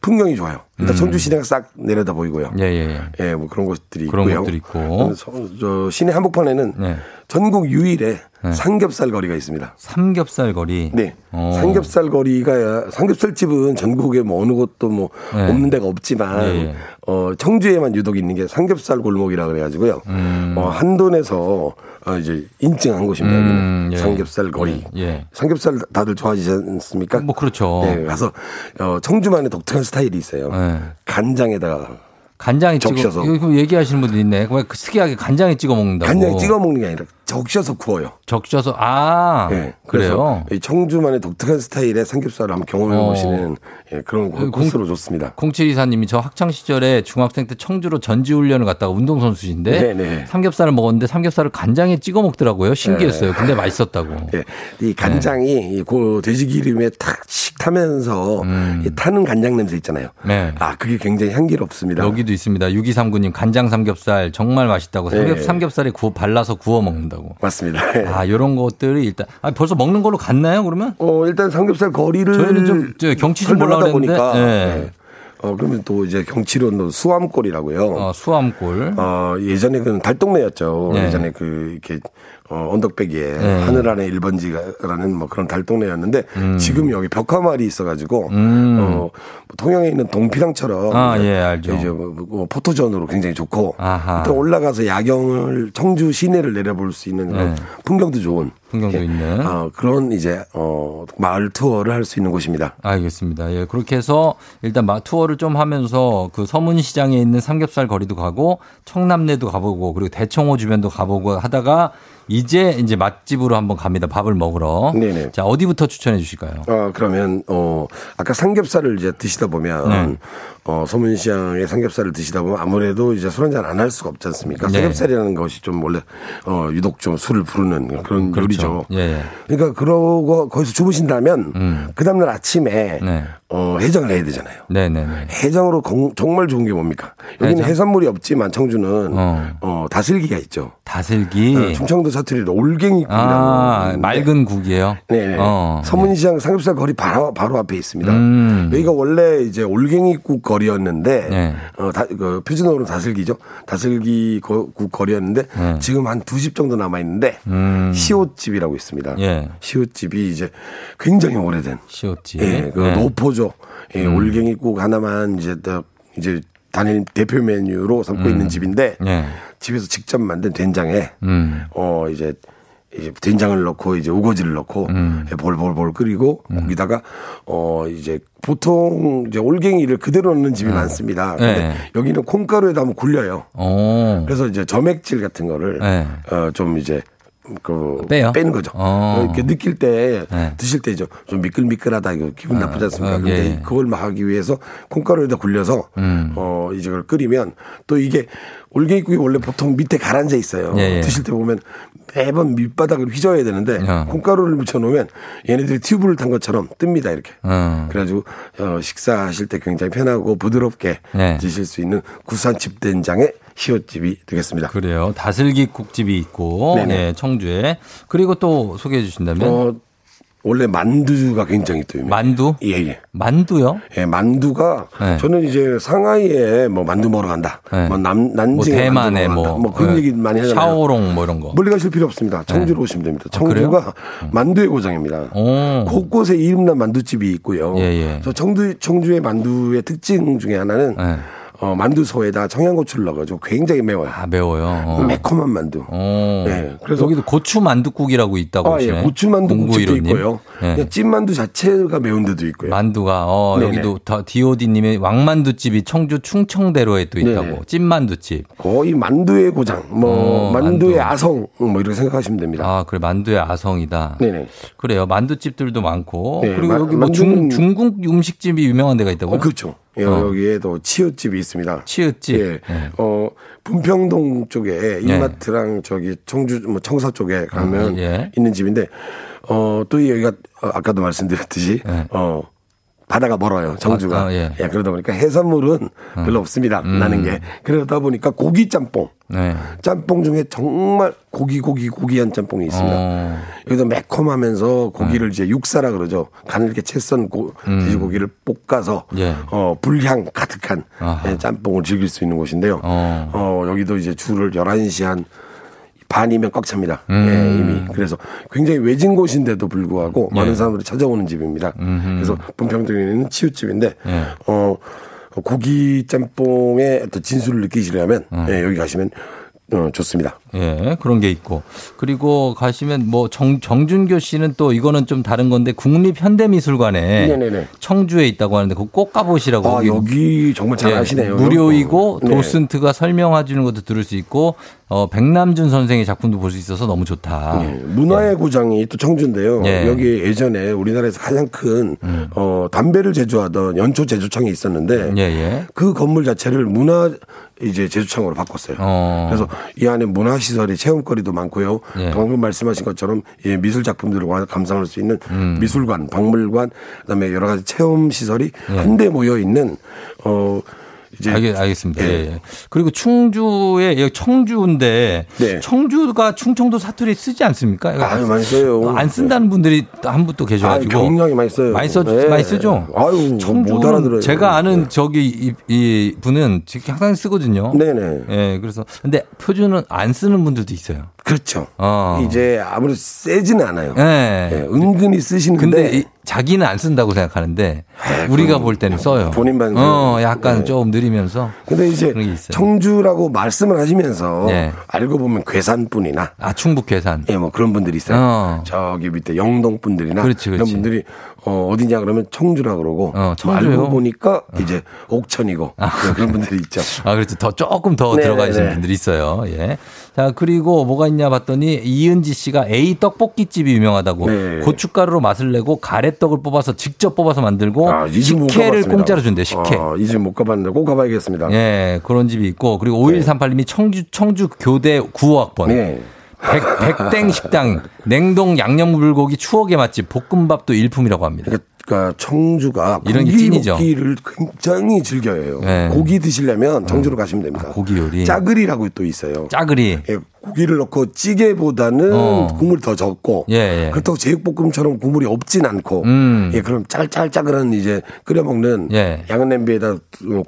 풍경이 좋아요. 일단 음. 청주 시내가 싹 내려다 보이고요. 예, 예, 예. 예, 뭐 그런 것들이 그런 있고요. 것들이 있고. 서- 저 시내 한복판에는 네. 전국 유일의 네. 삼겹살 거리가 있습니다. 삼겹살 거리. 네. 어. 삼겹살 거리가 삼겹살 집은 전국에 뭐 어느 곳도 뭐 네. 없는 데가 없지만 예, 예. 어 청주에만 유독 있는 게 삼겹살 골목이라 그래가지고요. 음. 어 한돈에서 어 이제 인증한 곳입니다. 음, 예. 삼겹살 거리. 예. 삼겹살 다들 좋아하시지 않습니까? 뭐 그렇죠. 네, 가서 어 청주만의 독특한 스타일이 있어요. 네. 간장에다가 간장에 찍어 적셔서. 이거 그 얘기하시는 분들 있네. 왜그 특이하게 간장에 찍어 먹는다고. 간장에 찍어 먹는 게 아니라 적셔서 구워요. 적셔서 아 네, 그래요. 청주만의 독특한 스타일의 삼겹살을 한번 경험해 어. 보시는 예, 그런 공- 코스로 좋습니다. 0724님이 저 학창 시절에 중학생 때 청주로 전지 훈련을 갔다가 운동 선수신데 네, 네. 삼겹살을 먹었는데 삼겹살을 간장에 찍어 먹더라고요. 신기했어요. 네. 근데 맛있었다고. 예, 이 간장이 이그 돼지 기름에 탁씩 타면서 이 타는 간장 냄새 있잖아요. 음. 네. 아, 그게 굉장히 향기롭습니다. 여기도 있습니다. 6239님 간장 삼겹살 정말 맛있다고 삼겹, 네. 삼겹살에 구워 발라서 구워 먹는다고. 맞습니다. 아 이런 것들이 일단 아, 벌써 먹는 걸로 갔나요? 그러면? 어, 일단 삼겹살 거리를 저희는 좀 저 경치 좀 그랬는데, 보니까 네. 네. 어, 그러면 또 이제 경치로는 수암골이라고요. 어, 수암골. 어, 예전에 그 달동네였죠. 네. 예전에 그 이렇게 어, 언덕배기에 네. 하늘 안에 1번지가라는 뭐 그런 달동네였는데 지금 여기 벽화마을이 있어가지고 음. 어, 뭐 통영에 있는 동피랑처럼 아, 예, 알죠. 이제 뭐, 뭐 포토존으로 굉장히 좋고 아하. 일단 올라가서 야경을 청주 시내를 내려볼 수 있는 그런 네. 풍경도 좋은 풍경도 예. 있는. 어, 그런 이제 어, 마을 투어를 할 수 있는 곳입니다. 알겠습니다. 예, 그렇게 해서 일단 마 투어를 좀 하면서 그 서문시장에 있는 삼겹살 거리도 가고 청남내도 가보고 그리고 대청호 주변도 가보고 하다가 이제 이제 맛집으로 한번 갑니다. 밥을 먹으러. 네네. 자, 어디부터 추천해 주실까요? 어, 그러면, 어, 아까 삼겹살을 이제 드시다 보면, 네. 어, 소문시장의 삼겹살을 드시다 보면 아무래도 이제 술 한잔 안 할 수가 없지 않습니까? 네. 삼겹살이라는 것이 좀 원래, 어, 유독 좀 술을 부르는 그런 그렇죠. 요리죠. 예, 예. 그러니까 그러고 거기서 주무신다면, 그 다음날 아침에, 음. 네. 어, 해장을 해야 되잖아요. 네네네. 해장으로 공- 정말 좋은 게 뭡니까? 여기는 해장? 해산물이 없지만 청주는, 어. 어, 다슬기가 있죠. 다슬기. 어, 충청도 사투리로 올갱이국이라고. 아, 맑은 국이에요? 네네. 어. 서문시장 삼겹살 거리 바로, 바로 앞에 있습니다. 음. 여기가 원래 이제 올갱이국 거리였는데, 네. 어, 다, 그 표준어로 다슬기죠. 다슬기 거- 국 거리였는데, 네. 지금 한 두 집 정도 남아 있는데, 음. 시옷집이라고 있습니다. 예. 시옷집이 이제 굉장히 오래된. 시옷집. 예, 그 예. 노포죠. 예, 음. 올갱이국 하나만 이제 딱 이제 단일 대표 메뉴로 삼고 있는 집인데, 예. 집에서 직접 만든 된장에, 음. 어, 이제, 이제 된장을 넣고 이제 우거지를 넣고 음. 볼볼볼 끓이고 거기다가 어 이제 보통 이제 올갱이를 그대로 넣는 집이 많습니다. 근데 네. 여기는 콩가루에다 한번 굴려요. 오. 그래서 이제 점액질 같은 거를 네. 어좀 이제 그 빼요? 빼는 거죠. 어. 이렇게 느낄 때 네. 드실 때 좀 미끌미끌하다 이거 기분 나쁘지 않습니까? 어, 근데 예. 그걸 막 하기 위해서 콩가루에다 굴려서 음. 어 이제 그걸 끓이면 또 이게 올갱이국이 원래 보통 밑에 가라앉아 있어요. 예, 예. 드실 때 보면 매번 밑바닥을 휘저어야 되는데 어. 콩가루를 묻혀놓으면 얘네들이 튜브를 탄 것처럼 뜹니다 이렇게. 어. 그래가지고 어, 식사하실 때 굉장히 편하고 부드럽게 네. 드실 수 있는 구수한 집된장의 시옷집이 되겠습니다. 그래요. 다슬기 국집이 있고. 예, 청주에. 그리고 또 소개해 주신다면. 어, 원래 만두가 굉장히 또 유명해요. 만두? 예, 예. 만두요? 예, 만두가 네. 저는 이제 상하이에 뭐 만두 먹으러 간다. 네. 뭐 남, 뭐 난징에 대만에 뭐. 뭐 그런 예, 얘기 많이 하잖아요. 샤오롱 뭐 이런 거. 멀리 가실 필요 없습니다. 청주로 오시면 됩니다. 아? 청주가 만두의 고장입니다. 오. 곳곳에 이름난 만두집이 있고요. 예, 예. 청주, 청주의 만두의 특징 중에 하나는 예. 어, 만두소에다 청양고추를 넣어가지고 굉장히 매워요. 아, 매워요. 어. 매콤한 만두. 어. 네, 그래서- 여기도 고추 만두국이라고 있다고 아, 예. 하시네. 고추 만두 국집도 0915 님. 있고요. 예. 그냥 찐만두 자체가 매운 데도 있고요. 만두가 어 네네. 여기도 더 DOD님의 왕만두 집이 청주 충청대로에 또 있다고 네네. 찐만두집. 거의 만두의 고장, 뭐 어, 만두의 만두. 아성, 뭐 이렇게 생각하시면 됩니다. 아 그래 만두의 아성이다. 네네. 그래요 만두집들도 많고 네, 그리고 마- 여기 뭐 중, 만두는- 중국 음식집이 유명한 데가 있다고요? 어, 그렇죠. 예, 어. 여기에도 치읓집이 있습니다. 치읓집. 예. 네. 어, 분평동 쪽에 이마트랑 저기 청주, 뭐 청사 쪽에 가면 어, 예. 있는 집인데, 어, 또 여기가 어, 아까도 말씀드렸듯이, 네. 어, 바다가 멀어요, 청주가. 아, 아, 예. 음. 그러다 보니까 해산물은 별로 없습니다. 나는 게. 그러다 보니까 고기 짬뽕. 네. 짬뽕 중에 정말 고기 고기 고기한 짬뽕이 있습니다. 어. 여기서 매콤하면서 고기를 이제 육사라 그러죠. 간을 이렇게 채 썬 돼지고기를 볶아서 음. 예. 어, 불향 가득한 아하. 예, 짬뽕을 즐길 수 있는 곳인데요. 어. 어, 여기도 이제 줄을 11시 한 반이면 꽉 찹니다. 음. 예, 이미. 그래서 굉장히 외진 곳인데도 불구하고 예. 많은 사람들이 찾아오는 집입니다. 그래서 분평동에 있는 치읓집인데 예. 어, 고기 짬뽕의 어떤 진수를 느끼시려면 음. 예, 여기 가시면 어, 좋습니다. 예, 그런 게 있고. 그리고 가시면 뭐 정, 정준교 씨는 또 이거는 좀 다른 건데 국립현대미술관에 네네네. 청주에 있다고 하는데 그거 꼭 가보시라고. 아, 여기 정말 잘 예, 아시네요. 무료이고 네. 도슨트가 설명해 주는 것도 들을 수 있고 어, 백남준 선생의 작품도 볼 수 있어서 너무 좋다. 예, 문화의 고장이 또 청주인데요. 예. 여기 예전에 우리나라에서 가장 큰 어, 담배를 제조하던 연초 제조창이 있었는데 예, 예. 그 건물 자체를 문화 이제 제조창으로 바꿨어요. 어. 그래서 이 안에 문화 시설이 체험거리도 많고요. 예. 방금 말씀하신 것처럼 예, 미술 작품들을 와- 감상할 수 있는 음. 미술관, 박물관, 그다음에 여러 가지 체험 시설이 예. 한데 모여 있는 어 이제 알겠, 알겠습니다. 예. 예. 예. 그리고 충주에 청주인데 네. 청주가 충청도 사투리 쓰지 않습니까? 아유, 많이 써요. 안 쓴다는 분들이 한 분 또 계셔가지고 아, 굉장히 많이 써요. 많이 써 네. 많이 쓰죠. 아유, 못 청주는 알아들어요. 제가 아는 네. 저기 이, 이 분은 지금 항상 쓰거든요. 네네. 예, 그래서 근데 표준은 안 쓰는 분들도 있어요. 그렇죠. 어. 이제 아무래도 세지는 않아요. 예. 예, 은근히 쓰시는데 근데 이- 자기는 안 쓴다고 생각하는데 우리가 볼 때는 써요. 본인만 어. 약간 예. 좀 느리면서. 근데 이제. 청주라고 말씀을 하시면서 네. 알고 보면 괴산분이나 아, 충북 계산. 예, 뭐 그런 분들이 있어요. 어. 저기 밑에 영동 분들이나 그렇지, 이런 그렇지. 분들이 어, 어디냐 그러면 청주라 그러고 어, 뭐? 알고 보니까 이제 옥천이고 네, 그런 분들이 있죠. 아, 그렇죠. 더 조금 더 네, 들어가 네, 계신 네. 분들이 있어요. 예. 자, 그리고 뭐가 있냐 봤더니 이은지 씨가 A 떡볶이 집이 유명하다고 네. 고춧가루로 맛을 내고 가래떡을 뽑아서 직접 뽑아서 만들고 아, 식혜를. 공짜로 준대, 식혜. 아, 이집 못 가봤는데 꼭 가봐야겠습니다. 예, 그런 집이 있고 그리고 네. 5138님이 청주 청주 교대 9호학번. 네. 백, 백땡 식당 냉동 양념 불고기 추억의 맛집 볶음밥도 일품이라고 합니다. 그러니까 청주가 이런 게 고기 찐이죠. 먹기를 굉장히 즐겨요. 네. 고기 드시려면 청주로 가시면 됩니다. 고기 요리. 짜글이라고 또 있어요. 짜글이. 예, 고기를 넣고 찌개보다는 어. 국물이 더 적고 예, 예. 그렇다고 제육볶음처럼 국물이 없진 않고 음. 예, 그럼 짤짤짜글한 이제 끓여 먹는 예. 양은 냄비에다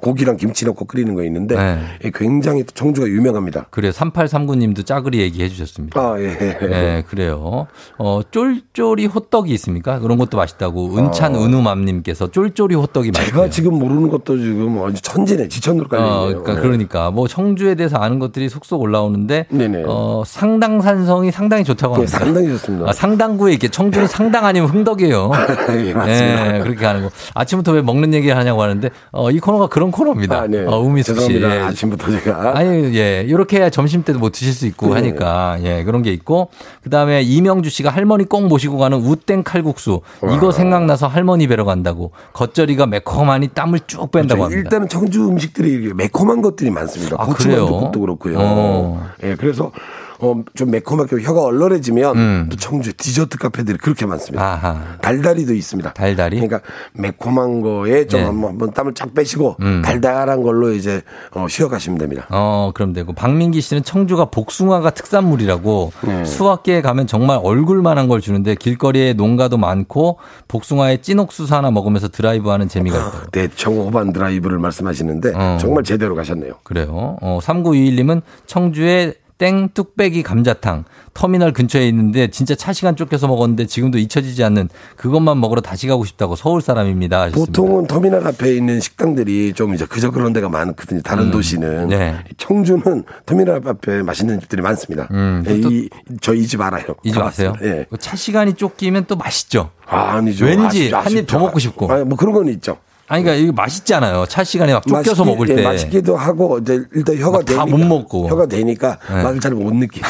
고기랑 김치 넣고 끓이는 거 있는데 네. 예, 굉장히 또 청주가 유명합니다. 그래요. 3839님도 짜글이 얘기해 주셨습니다. 아, 예. 네, 그래요. 어, 쫄쫄이 호떡이 있습니까? 그런 것도 맛있다고. 은찬 은우맘 님께서 쫄쫄이 호떡이 맛있대요. 제가 지금 모르는 것도 지금 아주 천지네 지천으로 깔려 어, 있네요. 그러니까, 그러니까 뭐 청주에 대해서 아는 것들이 속속 올라오는데 네네. 어, 상당산성이 상당히 좋다고 네, 합니다. 상당히 좋습니다. 아, 상당구에 이렇게 청주는 상당 아니면 흥덕이에요. 예, 맞습니다. 네, 그렇게 하는 거. 아침부터 왜 먹는 얘기 하냐고 하는데 어, 이 코너가 그런 코너입니다. 아, 네. 어, 우미숙 씨. 죄송합니다. 아침부터 제가. 아니, 예. 이렇게 해야 점심 때도 뭐 드실 수 있고 네. 하니까, 예, 그런 게 있고. 그 다음에 이명주 씨가 할머니 꼭 모시고 가는 우땡 칼국수. 이거 생각나서 할머니 뵈러 간다고. 겉절이가 매콤하니 땀을 쭉 뺀다고 합니다. 그렇죠. 일단은 청주 음식들이 매콤한 것들이 많습니다. 아, 고추만두 그래요? 국도 그렇고요. 어. 예, 그래서 어, 좀 매콤하게 혀가 얼얼해지면 음. 또 청주 디저트 카페들이 그렇게 많습니다. 아하. 달달이도 있습니다. 달달이? 그러니까 매콤한 거에 좀 예. 한번, 한번 땀을 쫙 빼시고 음. 달달한 걸로 이제 어, 쉬어가시면 됩니다. 어, 그럼 되고. 박민기 씨는 청주가 복숭아가 특산물이라고 네. 수학계에 가면 정말 얼굴만한 걸 주는데 길거리에 농가도 많고 복숭아에 찐 옥수수 하나 먹으면서 드라이브 하는 재미가 있다. 네, 대청호반 드라이브를 말씀하시는데 어. 정말 제대로 가셨네요. 그래요. 어, 3921님은 청주에 땡 뚝배기 감자탕 터미널 근처에 있는데 진짜 차 시간 쫓겨서 먹었는데 지금도 잊혀지지 않는 그것만 먹으러 다시 가고 싶다고 서울 사람입니다. 하셨습니다. 보통은 터미널 앞에 있는 식당들이 좀 이제 그저 그런 데가 많거든요. 다른 음. 도시는. 네. 청주는 터미널 앞에 맛있는 집들이 많습니다. 음, 이, 저이집 알아요. 이 집 아세요? 예. 차 시간이 쫓기면 또 맛있죠. 아, 아니죠. 왠지 한 입 더. 먹고 싶고. 아니, 뭐 그런 건 있죠. 아니 그러니까 이게 맛있잖아요. 차 시간에 막 쫓겨서 맛있기- 먹을 예, 때. 맛있기도 하고 이제 일단 혀가 되니까 못 먹고. 혀가 되니까 네. 맛을 잘 못 느끼죠.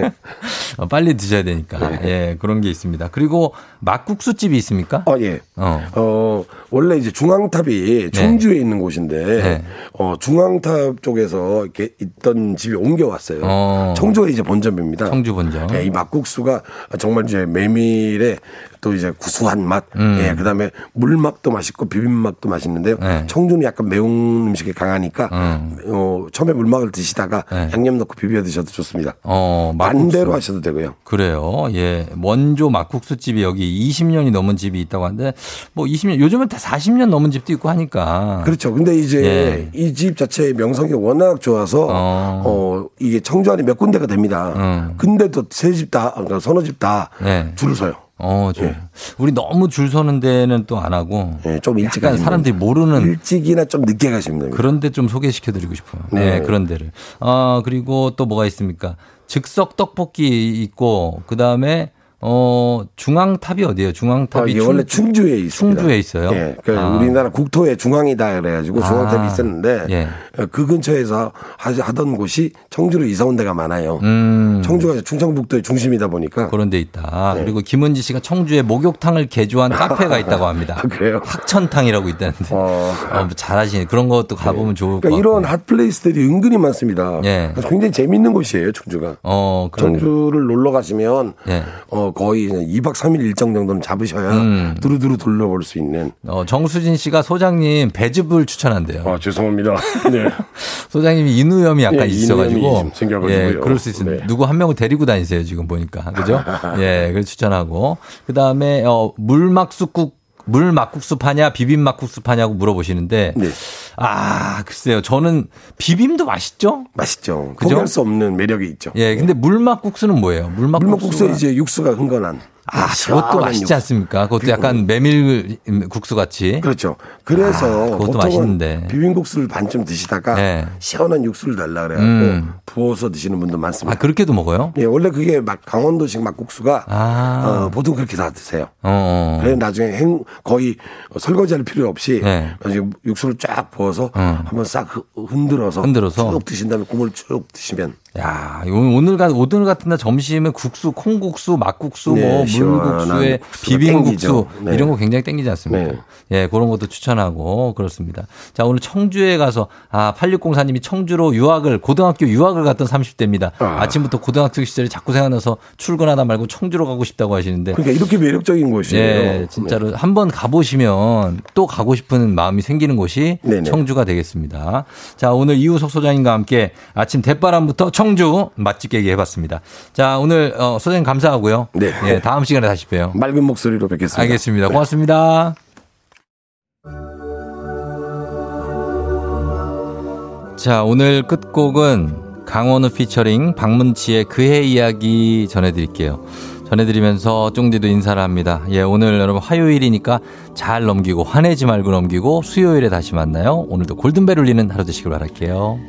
예. 어, 빨리 드셔야 되니까. 네. 예, 그런 게 있습니다. 그리고 막국수 집이 있습니까? 어, 예. 어. 어, 원래 이제 중앙탑이 청주에 있는 곳인데, 네. 어, 중앙탑 쪽에서 이렇게 있던 집이 옮겨왔어요. 어. 청주가 이제 본점입니다. 청주 본점. 예, 이 막국수가 정말 이제 메밀에 또 이제 구수한 맛, 음. 예, 그 다음에 물맛도 맛있고 비빔맛도 맛있는데요. 네. 청주는 약간 매운 음식이 강하니까, 음. 어, 처음에 물막을 드시다가 네. 양념 넣고 비벼 드셔도 좋습니다. 어, 막국수. 반대로 하셔도 되고요. 그래요. 예. 원조 막국수 집이 여기 20년이 넘은 집이 있다고 하는데 뭐 20년 요즘은 다 40년 넘은 집도 있고 하니까. 그렇죠. 근데 이제 예. 이집 자체의 명성이 워낙 좋아서 어. 어, 이게 청주 안에 몇 군데가 됩니다. 음. 근데도 세 집 다, 그러니까 서너 집다 네. 줄을 서요. 어, 좀. 우리 너무 줄 서는 데는 또 안 하고. 예, 좀 일찍 약간 사람들이 모르는 일찍이나 좀 늦게 가시면 됩니다. 그런 데 좀 소개시켜 드리고 싶어요. 네. 네. 그런 데를. 아, 그리고 또 뭐가 있습니까? 즉석 떡볶이 있고 그다음에 어, 중앙탑이 어디예요? 아, 중앙탑이 이게 충- 원래 충주에 있습니다. 충주에 있어요. 예, 그 아. 우리나라 국토의 중앙이다 그래 가지고 중앙탑이 아. 있었는데 예. 어, 그 근처에서 하- 하던 곳이 청주로 이사 온 데가 많아요. 음. 청주가 충청북도의 중심이다 보니까 그런 데 있다. 네. 그리고 김은지 씨가 청주에 목욕탕을 개조한 카페가 있다고 합니다. 아, 그래요? 학천탕이라고 있다는데. 어. 어, 잘하시네. 그런 것도 가 보면 좋을 것 그러니까 같고. 이런 핫플레이스들이 은근히 많습니다. 예. 굉장히 재밌는 곳이에요, 청주가. 어. 청주를 놀러 가시면 예. 어 거의 2박 3일 일정 정도는 잡으셔야 음. 두루두루 둘러볼 수 있는. 어, 정수진 씨가 소장님 배즙을 추천한대요. 아 죄송합니다. 네. 소장님이 인후염이 약간 예, 있어가지고. 생겨가지고요. 예, 그럴 수 있습니다. 네. 누구 한 명을 데리고 다니세요, 지금 보니까. 그죠? 예, 그걸 추천하고. 그 다음에, 어, 물막국수, 물 막국수 파냐, 비빔 막국수 파냐고 물어보시는데. 네. 아, 글쎄요. 저는 비빔도 맛있죠? 맛있죠. 그죠? 포기할 수 없는 매력이 있죠. 예, 근데 물 막국수는 뭐예요? 물 막국수가. 물먹국수에 이제 육수가 흥건한. 아, 그것도 시원한 맛있지 육수. 않습니까? 그것도 약간 메밀 국수 같이. 그렇죠. 그래서 아, 그것도 맛있는데. 비빔국수를 반쯤 드시다가 네. 시원한 육수를 달라 그래갖고 음. 부어서 드시는 분도 많습니다. 아, 그렇게도 먹어요? 예, 원래 그게 막 강원도식 막국수가 아. 어, 보통 그렇게 다 드세요. 어. 그래 나중에 행 거의 설거지 할 필요 없이 네. 육수를 쫙 부어서 어. 한번 싹 흔- 흔들어서 흔들어서. 쭉 드신 다음에 국물 쭉 드시면 야, 요- 오늘 같 오늘 같은 날 점심은 국수, 콩국수, 막국수, 네, 뭐 물국수에 비빔국수. 네. 이런 거 굉장히 땡기지 않습니까? 네. 예, 그런 것도 추천하고 그렇습니다. 자, 오늘 청주에 가서 아, 8604님이 청주로 유학을 고등학교 유학을 갔던 30대입니다. 아. 침부터 고등학교 시절이 자꾸 생각나서 출근하다 말고 청주로 가고 싶다고 하시는데 그러니까 이렇게 매력적인 곳이에요. 예, 진짜로 한번 가보시면 또 가고 싶은 마음이 생기는 곳이. 청주가 되겠습니다. 자, 오늘 이우석 소장님과 함께 아침 대바람부터 청주 맛집 얘기 해봤습니다. 자, 오늘 어, 소장님 감사하고요. 네. 예, 다음 시간에 다시 봬요. 맑은 목소리로 뵙겠습니다. 알겠습니다. 네. 고맙습니다. 자, 오늘 끝곡은 강원우 피처링 박문치의 그해 이야기 전해드릴게요. 전해드리면서 쫑디도 인사를 합니다. 예, 오늘 여러분 화요일이니까 잘 넘기고 화내지 말고 넘기고 수요일에 다시 만나요. 오늘도 골든벨 울리는 하루 되시길 바랄게요.